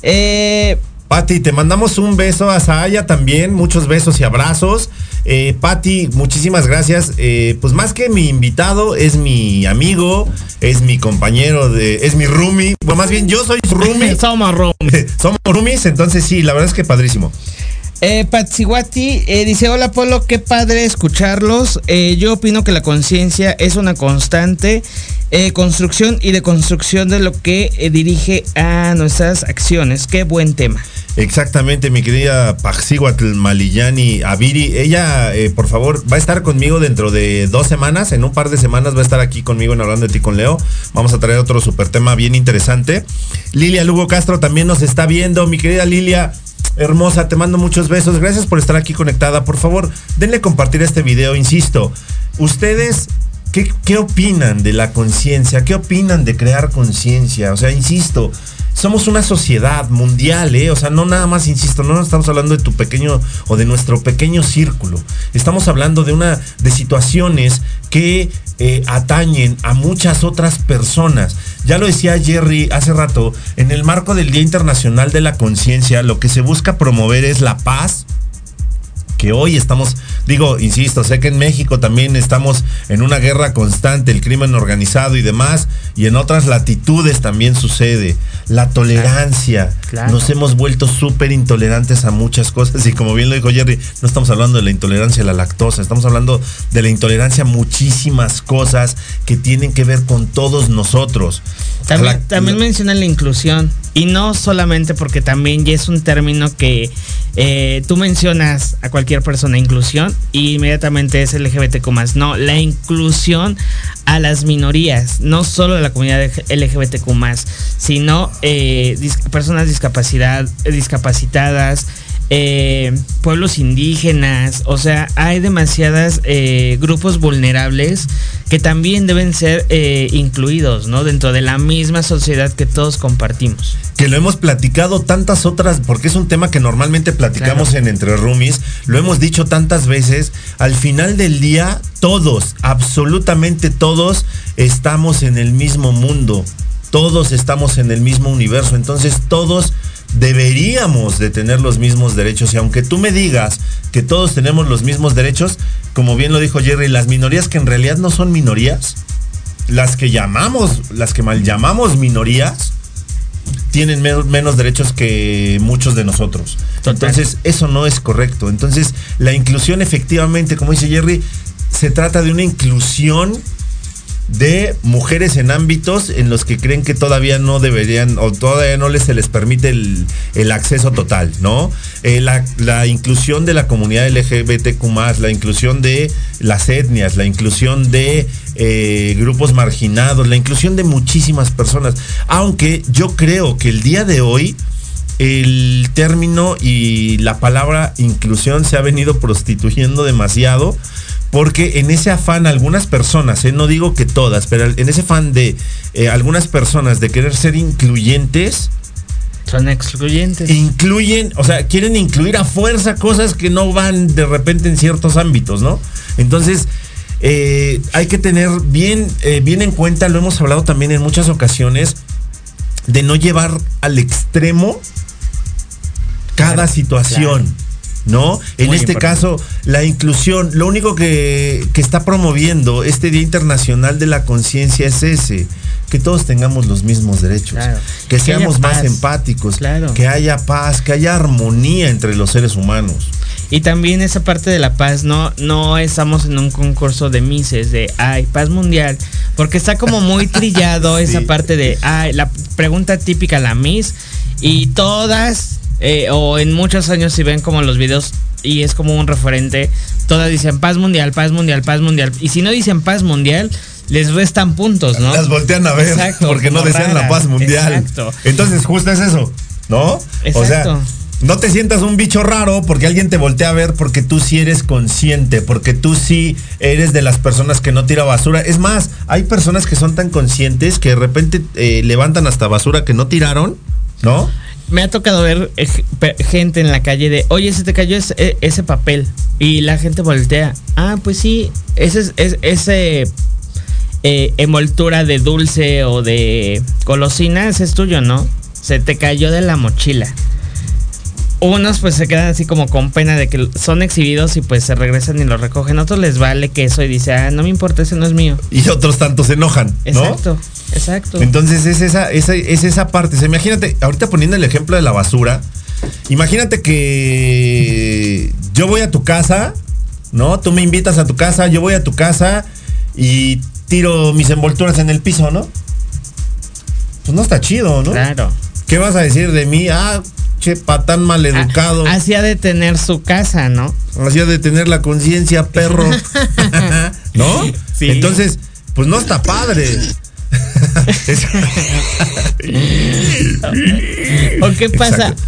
Eh, Pati, te mandamos un beso a Saya también, muchos besos y abrazos. Eh, Pati, muchísimas gracias. Eh, pues más que mi invitado, es mi amigo, es mi compañero de, es mi roomie. Bueno, más bien yo soy su roomie. [laughs] Somos roomies. [laughs] Somos roomies, entonces sí, la verdad es que padrísimo. Eh, Patsiwati eh, dice, hola Polo, qué padre escucharlos. Eh, yo opino que la conciencia es una constante eh, construcción y deconstrucción de lo que eh, dirige a nuestras acciones. Qué buen tema. Exactamente, mi querida Paxihuatl Malillani Aviri. Ella, eh, por favor, va a estar conmigo dentro de dos semanas. En un par de semanas va a estar aquí conmigo en Hablando de ti con Leo. Vamos a traer otro super tema bien interesante. Lilia Lugo Castro también nos está viendo. Mi querida Lilia, hermosa, te mando muchos besos. Gracias por estar aquí conectada. Por favor, denle compartir este video. Insisto, ustedes ¿Qué, opinan de la conciencia? ¿Qué opinan de crear conciencia? O sea, insisto, somos una sociedad mundial, ¿eh? O sea, no nada más, insisto, no estamos hablando de tu pequeño o de nuestro pequeño círculo. Estamos hablando de una, de situaciones que eh, atañen a muchas otras personas. Ya lo decía Jerry hace rato, en el marco del Día Internacional de la Conciencia, lo que se busca promover es la paz, que hoy estamos, digo, insisto, sé que en México también estamos en una guerra constante, el crimen organizado y demás, y en otras latitudes también sucede. La tolerancia. Claro. Nos hemos vuelto súper intolerantes a muchas cosas, y como bien lo dijo Jerry, no estamos hablando de la intolerancia a la lactosa, estamos hablando de la intolerancia a muchísimas cosas que tienen que ver con todos nosotros. También, La- también menciona la inclusión. Y no solamente porque también ya es un término que eh, tú mencionas a cualquier persona inclusión y inmediatamente es LGBTQ No, la inclusión a las minorías, no solo a la comunidad LGBTQ sino eh, dis- personas discapacidad, discapacitadas, eh, pueblos indígenas, o sea, hay demasiadas eh, grupos vulnerables que también deben ser eh, incluidos, ¿no? Dentro de la misma sociedad que todos compartimos. que lo hemos platicado tantas otras, porque es un tema que normalmente platicamos Claro. en Entre Roomies, lo hemos dicho tantas veces, al final del día todos, absolutamente todos, estamos en el mismo mundo, todos estamos en el mismo universo, entonces todos deberíamos de tener los mismos derechos y aunque tú me digas que todos tenemos los mismos derechos, como bien lo dijo Jerry, las minorías que en realidad no son minorías, las que llamamos, las que mal llamamos minorías, tienen me- menos derechos que muchos de nosotros. Entonces, eso no es correcto. Entonces, la inclusión efectivamente, como dice Jerry, se trata de una inclusión de mujeres en ámbitos en los que creen que todavía no deberían o todavía no les se les permite el, el acceso total, ¿no? Eh, la, la inclusión de la comunidad LGBTQ+, la inclusión de las etnias, la inclusión de eh, grupos marginados, la inclusión de muchísimas personas. Aunque yo creo que el día de hoy el término y la palabra inclusión se ha venido prostituyendo demasiado porque en ese afán algunas personas, eh, no digo que todas, pero en ese afán de eh, algunas personas de querer ser incluyentes, Son excluyentes. incluyen, o sea, quieren incluir a fuerza cosas que no van de repente en ciertos ámbitos, ¿no? Entonces, eh, hay que tener bien, eh, bien en cuenta, lo hemos hablado también en muchas ocasiones, de no llevar al extremo cada Claro, situación. ¿No? En Muy este importante. caso, la inclusión, lo único que, que está promoviendo este Día Internacional de la Conciencia es ese, que todos tengamos los mismos derechos, Claro. que seamos más empáticos, Claro. que haya paz, que haya armonía entre los seres humanos. Y también esa parte de la paz, no, no estamos en un concurso de mises, de, ay, paz mundial, porque está como muy trillado [laughs] esa parte de, ay, la pregunta típica, la miss, y todas, eh, o en muchos años si ven como los videos, y es como un referente, todas dicen paz mundial, paz mundial, paz mundial, y si no dicen paz mundial, les restan puntos, ¿no? Las voltean a ver Exacto, porque no desean la paz mundial. Exacto. Entonces, justo es eso, ¿no? O sea, Exacto. no te sientas un bicho raro porque alguien te voltea a ver porque tú sí eres consciente, porque tú sí eres de las personas que no tira basura. Es más, hay personas que son tan conscientes que de repente eh, levantan hasta basura que no tiraron, ¿no? Me ha tocado ver eh, gente en la calle de, oye, se te cayó ese, e- ese papel. Y la gente voltea. Ah, pues sí, ese es, es- ese eh, envoltura de dulce o de golosina, ese es tuyo, ¿no? Se te cayó de la mochila. Unos pues se quedan así como con pena de que son exhibidos y pues se regresan y lo recogen. Otros les vale queso y dice, ah, no me importa, ese no es mío. Y otros tantos se enojan, ¿no? Exacto, exacto. Entonces es esa, esa- es esa parte. O sea, imagínate, ahorita poniendo el ejemplo de la basura, imagínate que yo voy a tu casa, ¿no? Tú me invitas a tu casa, yo voy a tu casa y tiro mis envolturas en el piso, ¿no? Pues no está chido, ¿no? Claro. ¿Qué vas a decir de mí? Ah, che, patán maleducado. Hacía de tener su casa, ¿no? Hacía de tener la conciencia, perro. [laughs] [laughs] ¿No? Sí. Entonces, pues no está padre. Es- [laughs] ¿O qué pasa? Exacto.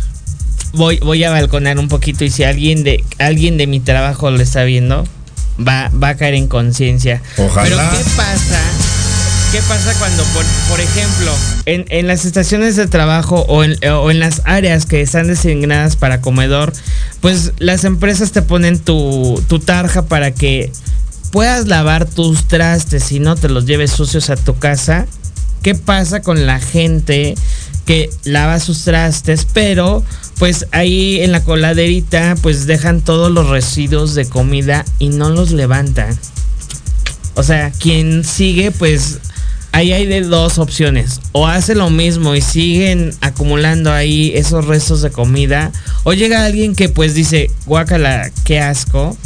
Voy, voy a balconar un poquito y si alguien de alguien de mi trabajo lo está viendo, va, va a caer en conciencia. Ojalá. Pero ¿qué pasa? ¿Qué pasa cuando, por, por ejemplo, en, en las estaciones de trabajo o en, o en las áreas que están designadas para comedor, pues las empresas te ponen tu, tu tarja para que puedas lavar tus trastes y no te los lleves sucios a tu casa? ¿Qué pasa con la gente que lava sus trastes, pero pues ahí en la coladerita pues dejan todos los residuos de comida y no los levantan? O sea, quien sigue pues ahí hay de dos opciones. O hace lo mismo y siguen acumulando ahí esos restos de comida. O llega alguien que pues dice, guácala, qué asco.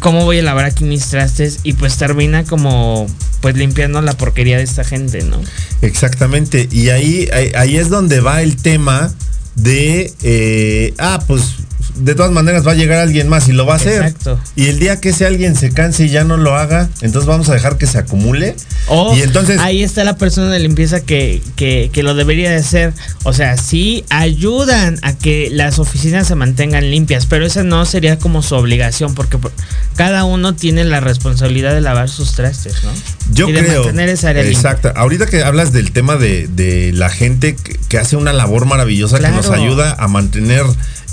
¿Cómo voy a lavar aquí mis trastes? Y pues termina como pues limpiando la porquería de esta gente, ¿no? Exactamente. Y ahí, ahí, es donde va el tema de, eh, ah, pues de todas maneras va a llegar alguien más y lo va a hacer. Exacto. Y el día que ese alguien se canse y ya no lo haga, entonces vamos a dejar que se acumule. O y entonces, ahí está la persona de limpieza que, que, que lo debería de hacer. O sea, sí ayudan a que las oficinas se mantengan limpias, pero esa no sería como su obligación, porque por- cada uno tiene la responsabilidad de lavar sus trastes, ¿no? yo y de creo. mantener esa área limpia. Exacto. Ahorita que hablas del tema de, de la gente que, que hace una labor maravillosa que nos ayuda a mantener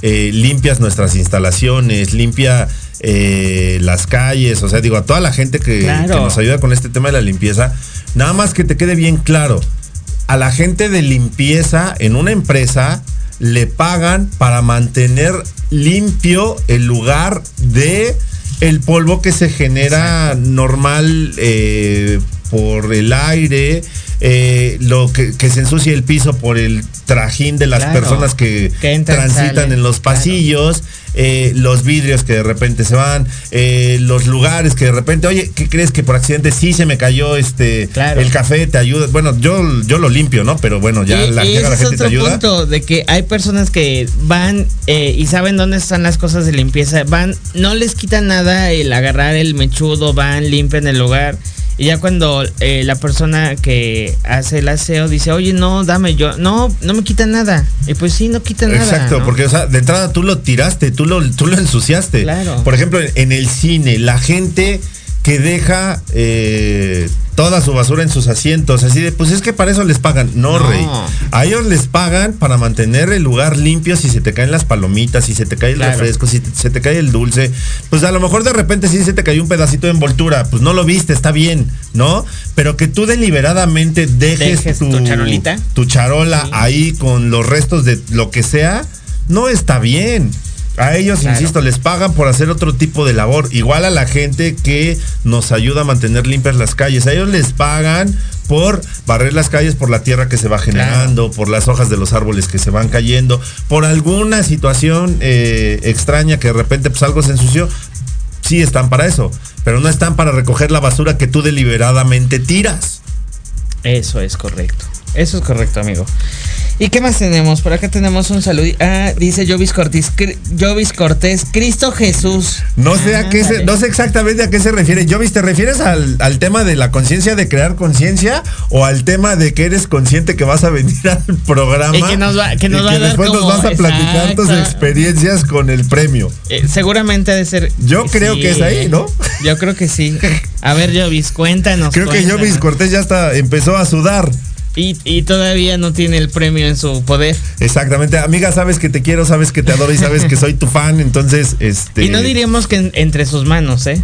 eh, limpias nuestras instalaciones, limpia eh, las calles, o sea, digo, a toda la gente que, Claro. que nos ayuda con este tema de la limpieza, nada más que te quede bien claro, a la gente de limpieza en una empresa le pagan para mantener limpio el lugar de el polvo que se genera normal eh, por el aire, eh, lo que, que se ensucia el piso por el trajín de las Claro. personas que, Que entran, transitan salen, en los claro. pasillos, eh, los vidrios que de repente se van, eh, los lugares que de repente, oye, ¿qué crees que por accidente sí se me cayó este Claro. el café? Te ayuda. Bueno, yo, yo lo limpio, ¿no? Pero bueno, ya y, la, y llega la gente y te otro ayuda. punto de que hay personas que van eh, y saben dónde están las cosas de limpieza, van, no les quita nada el agarrar el mechudo, van, limpian el lugar. Y ya cuando eh, la persona que hace el aseo dice, oye, no, dame yo, no, no me quita nada. Y pues sí, no quita nada. Exacto, ¿no? porque o sea, de entrada tú lo tiraste, tú lo, tú lo ensuciaste. Claro. Por ejemplo, en, en el cine, la gente que deja eh, toda su basura en sus asientos, así de, pues es que para eso les pagan. No, No. rey. A ellos les pagan para mantener el lugar limpio si se te caen las palomitas, si se te cae el Claro. refresco, si te- se te cae el dulce. Pues a lo mejor de repente sí se te cayó un pedacito de envoltura, pues no lo viste, está bien, ¿no? Pero que tú deliberadamente dejes, Dejes tu, tu charolita. tu charola ahí con los restos de lo que sea, no está bien. A ellos, Claro. insisto, les pagan por hacer otro tipo de labor. Igual a la gente que nos ayuda a mantener limpias las calles. A ellos les pagan por barrer las calles por la tierra que se va generando, por las hojas de los árboles que se van cayendo, por alguna situación eh, extraña que de repente pues algo se ensució. Sí están para eso, pero no están para recoger la basura que tú deliberadamente tiras. Eso es correcto. Eso es correcto, amigo. ¿Y qué más tenemos? Por acá tenemos un saludo. Ah, dice Jovis Cortés, Jovis Cortés, Cristo Jesús. No sé a qué se, no sé exactamente a qué se refiere. Jovis, ¿te refieres al, al tema de la conciencia de crear conciencia o al tema de que eres consciente que vas a venir [laughs] al programa Y que nos va- que nos va a dar después nos vas a platicar tus experiencias con el premio? Eh, seguramente ha de ser. Yo creo que es ahí, ¿no? Yo creo que sí. A ver, Jovis, cuéntanos. Creo que. Jovis Cortés ya está, empezó a sudar. Y, y todavía no tiene el premio en su poder. Exactamente, amiga, sabes que te quiero, sabes que te adoro y sabes que soy tu fan, entonces, este. Y no diríamos que en- entre sus manos, ¿eh?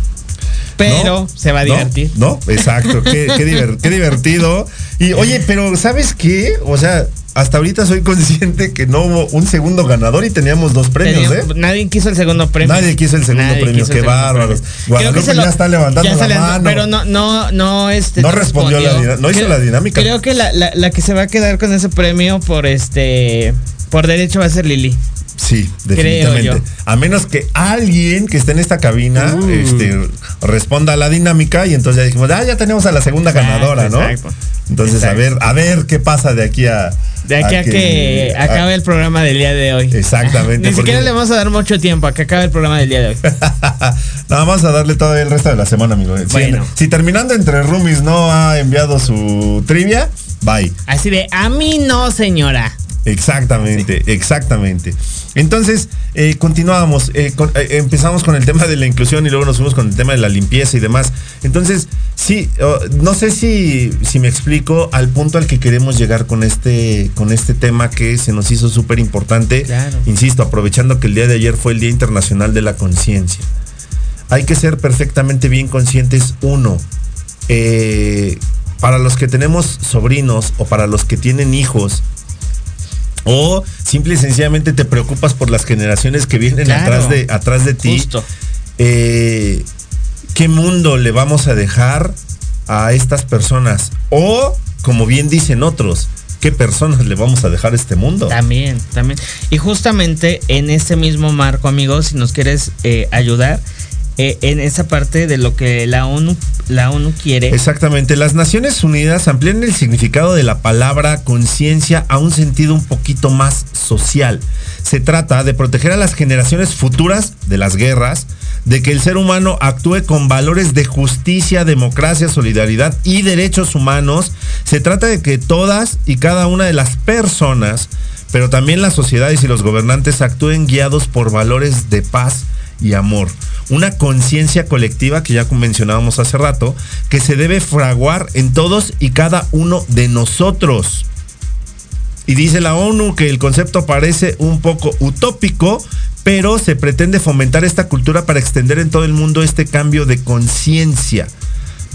Pero se va a ¿No? divertir. No, exacto, qué, qué diver- qué divertido. Y oye, pero ¿sabes qué? O sea, hasta ahorita soy consciente que no hubo un segundo ganador y teníamos dos premios, ¿eh? Nadie quiso el segundo premio. Nadie quiso el segundo Nadie premio, qué bárbaros. Guadalupe Creo que se lo- ya está levantando ya la levantó, mano. Pero no, no, no, este. No respondió la dina- no hizo la dinámica. Creo que la, la- la que se va a quedar con ese premio por este. Por derecho va a ser Lili. Sí, definitivamente. A menos que alguien que esté en esta cabina Uh. este, responda a la dinámica y entonces ya dijimos, ah, ya tenemos a la segunda ganadora, ¿no? exacto. Entonces, Exacto. a ver, a ver qué pasa de aquí a. De aquí a, que, acabe el programa del día de hoy. Exactamente, [laughs] Ni siquiera le vamos a dar mucho tiempo a que acabe el programa del día de hoy. [laughs] Nada más a darle todo el resto de la semana, amigo. Si- Bueno. Si, terminando entre roomies no ha enviado su trivia, bye. Así de, a mí no, señora. Exactamente, exactamente. Entonces, eh, continuábamos, eh, con- eh, empezamos con el tema de la inclusión y luego nos fuimos con el tema de la limpieza y demás. Entonces, sí, oh, no sé si, si me explico al punto al que queremos llegar con este, con este tema que se nos hizo súper importante. Claro. Insisto, aprovechando que el día de ayer fue el Día Internacional de la Conciencia. Hay que ser perfectamente bien conscientes, uno, eh, para los que tenemos sobrinos o para los que tienen hijos, o simple y sencillamente te preocupas por las generaciones que vienen Claro. atrás, de, atrás de ti. Justo. eh, ¿Qué mundo le vamos a dejar a estas personas? O, como bien dicen otros, ¿qué personas le vamos a dejar a este mundo? También, también. Y justamente en este mismo marco, amigos, si nos quieres eh, ayudar eh, en esa parte de lo que la ONU, la ONU quiere. Exactamente, las Naciones Unidas amplían el significado de la palabra conciencia a un sentido un poquito más social. Se trata de proteger a las generaciones futuras de las guerras, de que el ser humano actúe con valores de justicia, democracia, solidaridad y derechos humanos. Se trata de que todas y cada una de las personas, pero también las sociedades y los gobernantes actúen guiados por valores de paz y amor. Una conciencia colectiva que ya mencionábamos hace rato, que se debe fraguar en todos y cada uno de nosotros. Y dice la ONU que el concepto parece un poco utópico, pero se pretende fomentar esta cultura para extender en todo el mundo este cambio de conciencia.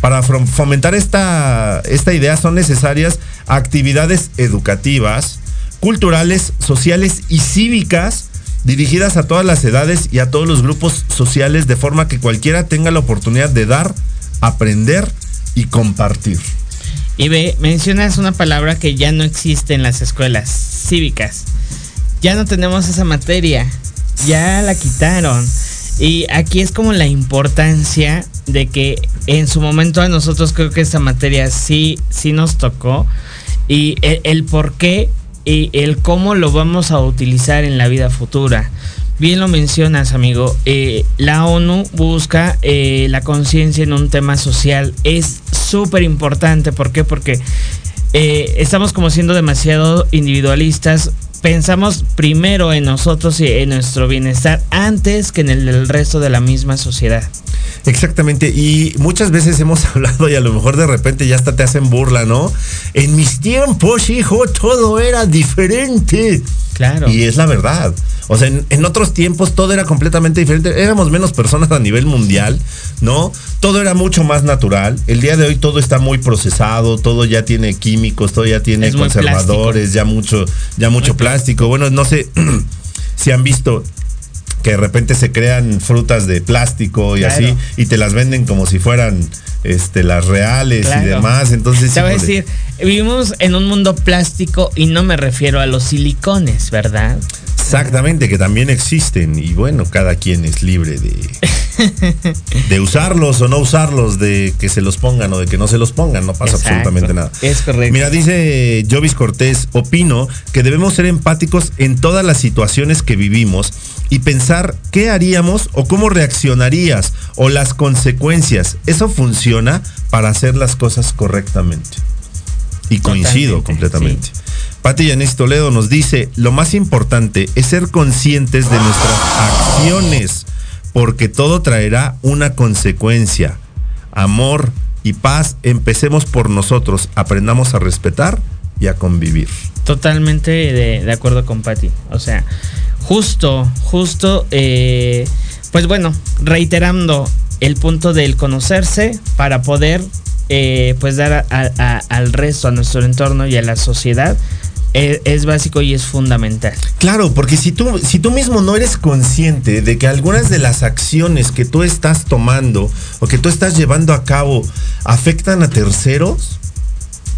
Para fom- fomentar esta, esta idea son necesarias actividades educativas, culturales, sociales y cívicas dirigidas a todas las edades y a todos los grupos sociales de forma que cualquiera tenga la oportunidad de dar, aprender y compartir. Y ve, mencionas una palabra que ya no existe en las escuelas cívicas. Ya no tenemos esa materia. Ya la quitaron. Y aquí es como la importancia de que en su momento a nosotros creo que esta materia sí, sí nos tocó. Y el, el por qué y el cómo lo vamos a utilizar en la vida futura. Bien lo mencionas, amigo. Eh, la ONU busca eh, la conciencia en un tema social. Es súper importante. ¿Por qué? Porque eh, estamos como siendo demasiado individualistas. Pensamos primero en nosotros y en nuestro bienestar antes que en el del resto de la misma sociedad. Exactamente, y muchas veces hemos [laughs] hablado y a lo mejor de repente ya hasta te hacen burla, ¿no? En mis tiempos, hijo, todo era diferente. Claro. Y es la verdad. O sea, en, en otros tiempos todo era completamente diferente. Éramos menos personas a nivel mundial, ¿no? Todo era mucho más natural. El día de hoy todo está muy procesado, todo ya tiene químicos, todo ya tiene Es conservadores, ya mucho, ya mucho plástico. Bueno, no sé [clears throat] si han visto que de repente se crean frutas de plástico y Claro. así, y te las venden como si fueran este, las reales y demás. Entonces, Te voy a decir, vivimos en un mundo plástico y no me refiero a los silicones, ¿verdad? Exactamente, que también existen y bueno, cada quien es libre de, [laughs] de usarlos o no usarlos, de que se los pongan o de que no se los pongan, no pasa Exacto. absolutamente nada. Es correcto. Mira, dice Jovis Cortés, opino que debemos ser empáticos en todas las situaciones que vivimos y pensar qué haríamos o cómo reaccionarías o las consecuencias. Eso funciona para hacer las cosas correctamente. Y coincido completamente. Pati Yanis Toledo nos dice, lo más importante es ser conscientes de nuestras acciones, porque todo traerá una consecuencia. Amor y paz, empecemos por nosotros, aprendamos a respetar y a convivir. Totalmente de, de acuerdo con Patti. O sea, justo, justo, eh, pues bueno, reiterando el punto del conocerse para poder eh, pues dar a- a- al resto, a nuestro entorno y a la sociedad, eh, es básico y es fundamental. Claro, porque si tú, si tú mismo no eres consciente de que algunas de las acciones que tú estás tomando o que tú estás llevando a cabo afectan a terceros,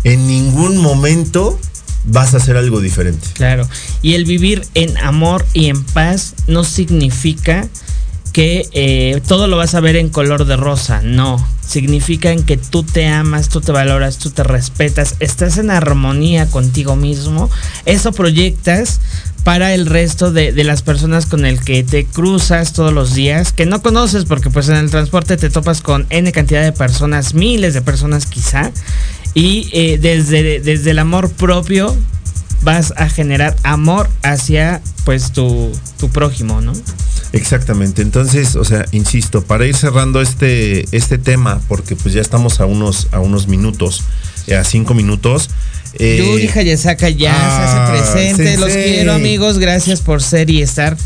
en ningún momento vas a hacer algo diferente. Claro. Y el vivir en amor y en paz no significa que eh, todo lo vas a ver en color de rosa. No. Significa en que tú te amas, tú te valoras, tú te respetas, estás en armonía contigo mismo. Eso proyectas para el resto de, las personas con el que te cruzas todos los días, que no conoces porque pues en el transporte te topas con N cantidad de personas, miles de personas quizá, y eh, desde, desde el amor propio vas a generar amor hacia pues tu, tu prójimo, ¿no? Exactamente. Entonces, o sea, insisto, para ir cerrando este, este tema, porque pues ya estamos a unos, a unos minutos, eh, a cinco minutos. eh, Yuri Hayasaka ya ah, se hace presente. Los quiero, amigos. Gracias por ser y estar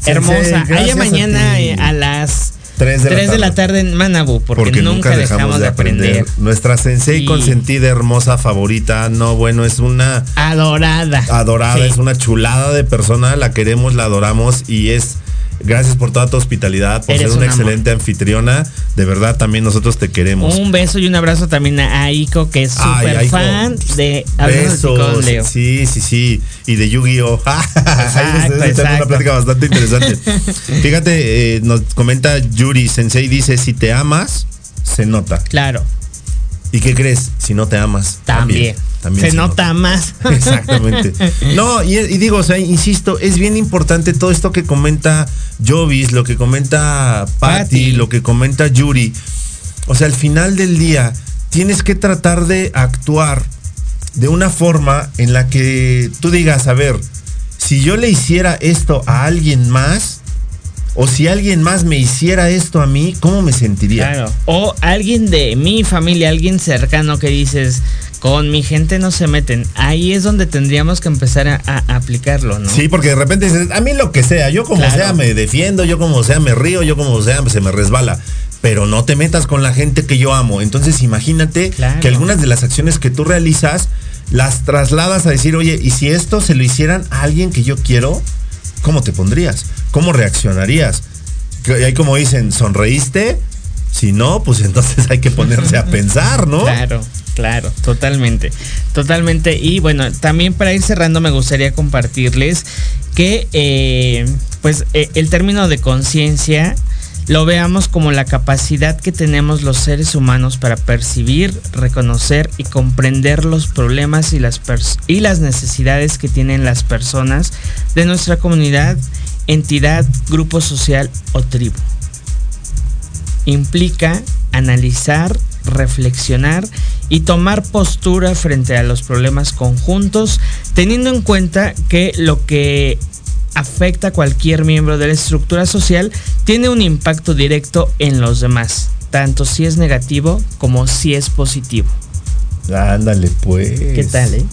Sensei, hermosa. gracias Allá a mañana eh, a las Tres de la 3 de la tarde en Manabu, porque, nunca, dejamos de aprender. Nuestra sensei Sí. consentida, hermosa, favorita. No, bueno, es una Adorada. adorada, Sí. es una chulada de persona. La queremos, la adoramos y es. Gracias por toda tu hospitalidad, por Eres ser una un amor. excelente anfitriona. De verdad, también nosotros te queremos. Un beso y un abrazo también a Aiko, que es súper fan de Besos. Leo. Sí, sí, sí. Y de Yu-Gi-Oh! [laughs] Exacto. una plática bastante interesante. [laughs] Fíjate, eh, nos comenta Yuri Sensei, dice, si te amas, se nota. Claro, ¿Y qué crees? Si no te amas, también. también se nota más. [laughs] Exactamente. No, y, y digo, o sea, insisto, es bien importante todo esto que comenta Jovis, lo que comenta Patty. lo que comenta Yuri. O sea, al final del día, tienes que tratar de actuar de una forma en la que tú digas, a ver, si yo le hiciera esto a alguien más, o si alguien más me hiciera esto a mí, ¿cómo me sentiría? Claro. O alguien de mi familia, alguien cercano que dices, con mi gente no se meten. Ahí es donde tendríamos que empezar a, a aplicarlo, ¿no? Sí, porque de repente dices, a mí lo que sea, yo como Claro. sea me defiendo, yo como sea me río, yo como sea se me resbala. Pero no te metas con la gente que yo amo. Entonces imagínate Claro. que algunas de las acciones que tú realizas las trasladas a decir, oye, ¿y si esto se lo hicieran a alguien que yo quiero? ¿Cómo te pondrías? ¿Cómo reaccionarías? Que ahí como dicen, ¿sonreíste? Si no, pues [laughs] entonces hay que ponerse a pensar, ¿no? Claro, claro, totalmente. Totalmente. Y bueno, también para ir cerrando me gustaría compartirles que eh, pues eh, el término de conciencia lo veamos como la capacidad que tenemos los seres humanos para percibir, reconocer y comprender los problemas y las, y las necesidades que tienen las personas de nuestra comunidad, entidad, grupo social o tribu. Implica analizar, reflexionar y tomar postura frente a los problemas conjuntos, teniendo en cuenta que lo que afecta a cualquier miembro de la estructura social tiene un impacto directo en los demás, tanto si es negativo como si es positivo. Ándale, pues. ¿Qué tal, eh?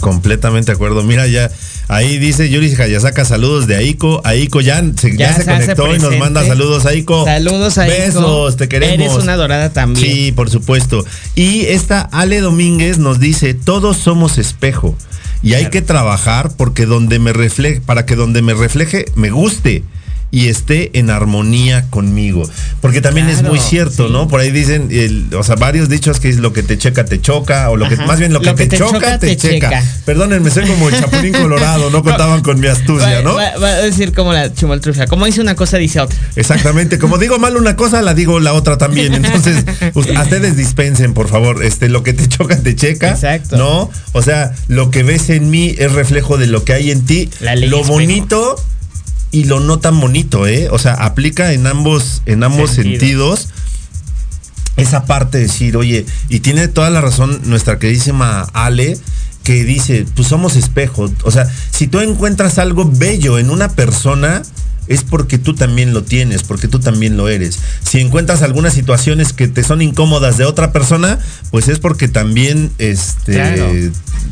Completamente de acuerdo. Mira, ya ahí dice Yuri Hayasaka, saludos de Aiko. Aiko ya se, ya Ya se se hace conectó y nos manda saludos, Aiko. Saludos a Besos, te queremos. Eres una dorada también. Sí, por supuesto. Y esta Ale Domínguez nos dice, todos somos espejo. Y hay que trabajar porque donde me refleje, para que donde me refleje me guste. Y esté en armonía conmigo. Porque también es muy cierto, sí. ¿no? Por ahí dicen, el- o sea, varios dichos que es lo que te checa, te choca, o lo que, más bien lo que, te, choca, te, checa. Perdónenme, soy como el chapulín [laughs] colorado, no contaban con mi astucia, Va, ¿no? va- va a decir como la chumoltrufa. Como dice una cosa, dice otra. Exactamente, como digo mal una cosa, la digo la otra también. Entonces, [laughs] ustedes dispensen, por favor. Este, lo que te choca, te checa. Exacto. ¿No? O sea, lo que ves en mí es reflejo de lo que hay en ti. La ley lo espejo. bonito y lo no tan bonito, ¿eh? O sea, aplica en ambos, en ambos Sentidos. sentidos. Esa parte de decir, oye, y tiene toda la razón nuestra queridísima Ale, que dice, pues somos espejo. O sea, si tú encuentras algo bello en una persona, es porque tú también lo tienes, porque tú también lo eres. Si encuentras algunas situaciones que te son incómodas de otra persona, pues es porque también, este, Claro.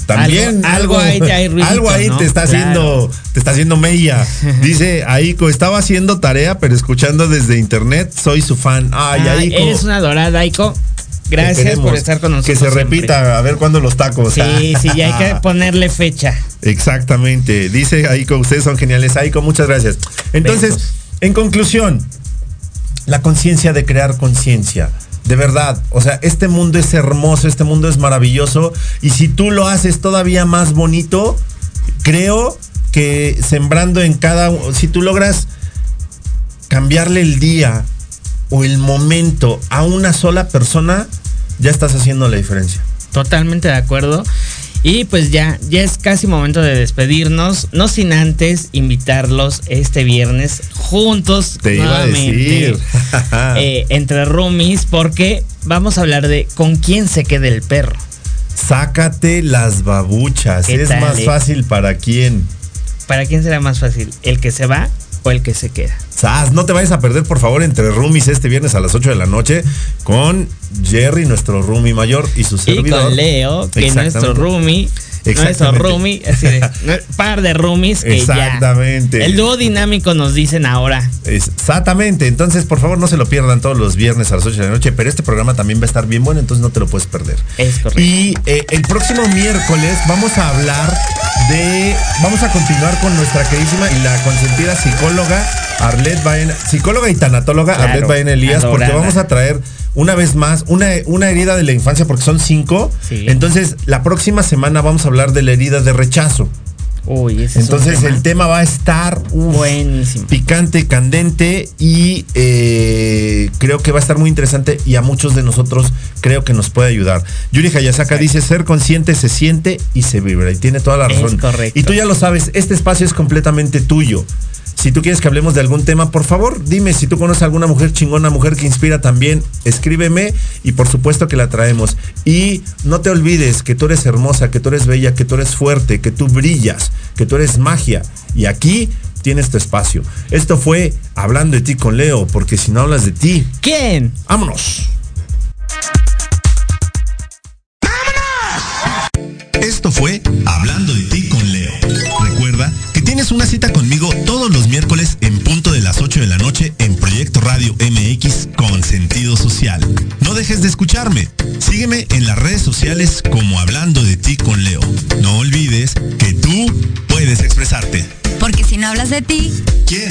también Algo- algo ahí te hay ruidito, algo ahí ¿no? te está Claro. haciendo, te está haciendo mella. [laughs] Dice Aiko, estaba haciendo tarea, pero escuchando desde internet, soy su fan. Ay, Ay, Aiko. eres una dorada, Aiko. Gracias por estar con nosotros. Que se siempre. repita, a ver cuándo los tacos. Sí, sí, ya hay que [laughs] ponerle fecha. Exactamente. Dice Aiko, ustedes son geniales. Aiko, muchas gracias. Entonces, Besos. en conclusión, la conciencia de crear conciencia. De verdad, o sea, este mundo es hermoso, este mundo es maravilloso. Y si tú lo haces todavía más bonito, creo que sembrando en cada... Si tú logras cambiarle el día o el momento a una sola persona, ya estás haciendo la diferencia. Totalmente de acuerdo. Y pues ya, ya es casi momento de despedirnos, no sin antes invitarlos este viernes juntos Te iba a decir. [laughs] eh, entre roomies porque vamos a hablar de con quién se queda el perro. Sácate las babuchas. ¿Qué Es tal, más eh? fácil para quién. ¿Para quién será más fácil? ¿El que se va o el que se queda? Sas, no te vayas a perder, por favor, entre roomies este viernes a las 8 de la noche con Jerry, nuestro roomie mayor, y su Y servidor. con Leo, que es nuestro roomie. Nuestro roomie, así de, no- par de roomies que Exactamente. ya. El dúo dinámico nos dicen ahora. Exactamente. Entonces, por favor, no se lo pierdan todos los viernes a las 8 de la noche. Pero este programa también va a estar bien bueno, entonces no te lo puedes perder. Es correcto. Y eh, el próximo miércoles vamos a hablar de. Vamos a continuar con nuestra queridísima y la consentida psicóloga Arlet Baena, psicóloga y tanatóloga Claro, Arlet Baena Elías, porque vamos a traer una vez más una, una herida de la infancia, porque son cinco. Sí. Entonces, la próxima semana vamos a hablar de la herida de rechazo. Uy, ese es Entonces, tema el tema va a estar uf, buenísimo. picante, candente y eh, creo que va a estar muy interesante y a muchos de nosotros creo que nos puede ayudar. Yuri Hayasaka dice, ser consciente se siente y se vibra y tiene toda la Es razón. correcto. Y tú ya lo sabes, este espacio es completamente tuyo. Si tú quieres que hablemos de algún tema, por favor, dime si tú conoces a alguna mujer chingona, mujer que inspira también, escríbeme y por supuesto que la traemos. Y no te olvides que tú eres hermosa, que tú eres bella, que tú eres fuerte, que tú brillas, que tú eres magia. Y aquí tienes tu espacio. Esto fue Hablando de ti con Leo, porque si no hablas de ti, ¿Quién? vámonos. Esto fue Hablando de ti tienes una cita conmigo todos los miércoles en punto de las 8 de la noche en Proyecto Radio MX con sentido social. No dejes de escucharme. Sígueme en las redes sociales como Hablando de ti con Leo. No olvides que tú puedes expresarte. Porque si no hablas de ti, ¿Quién?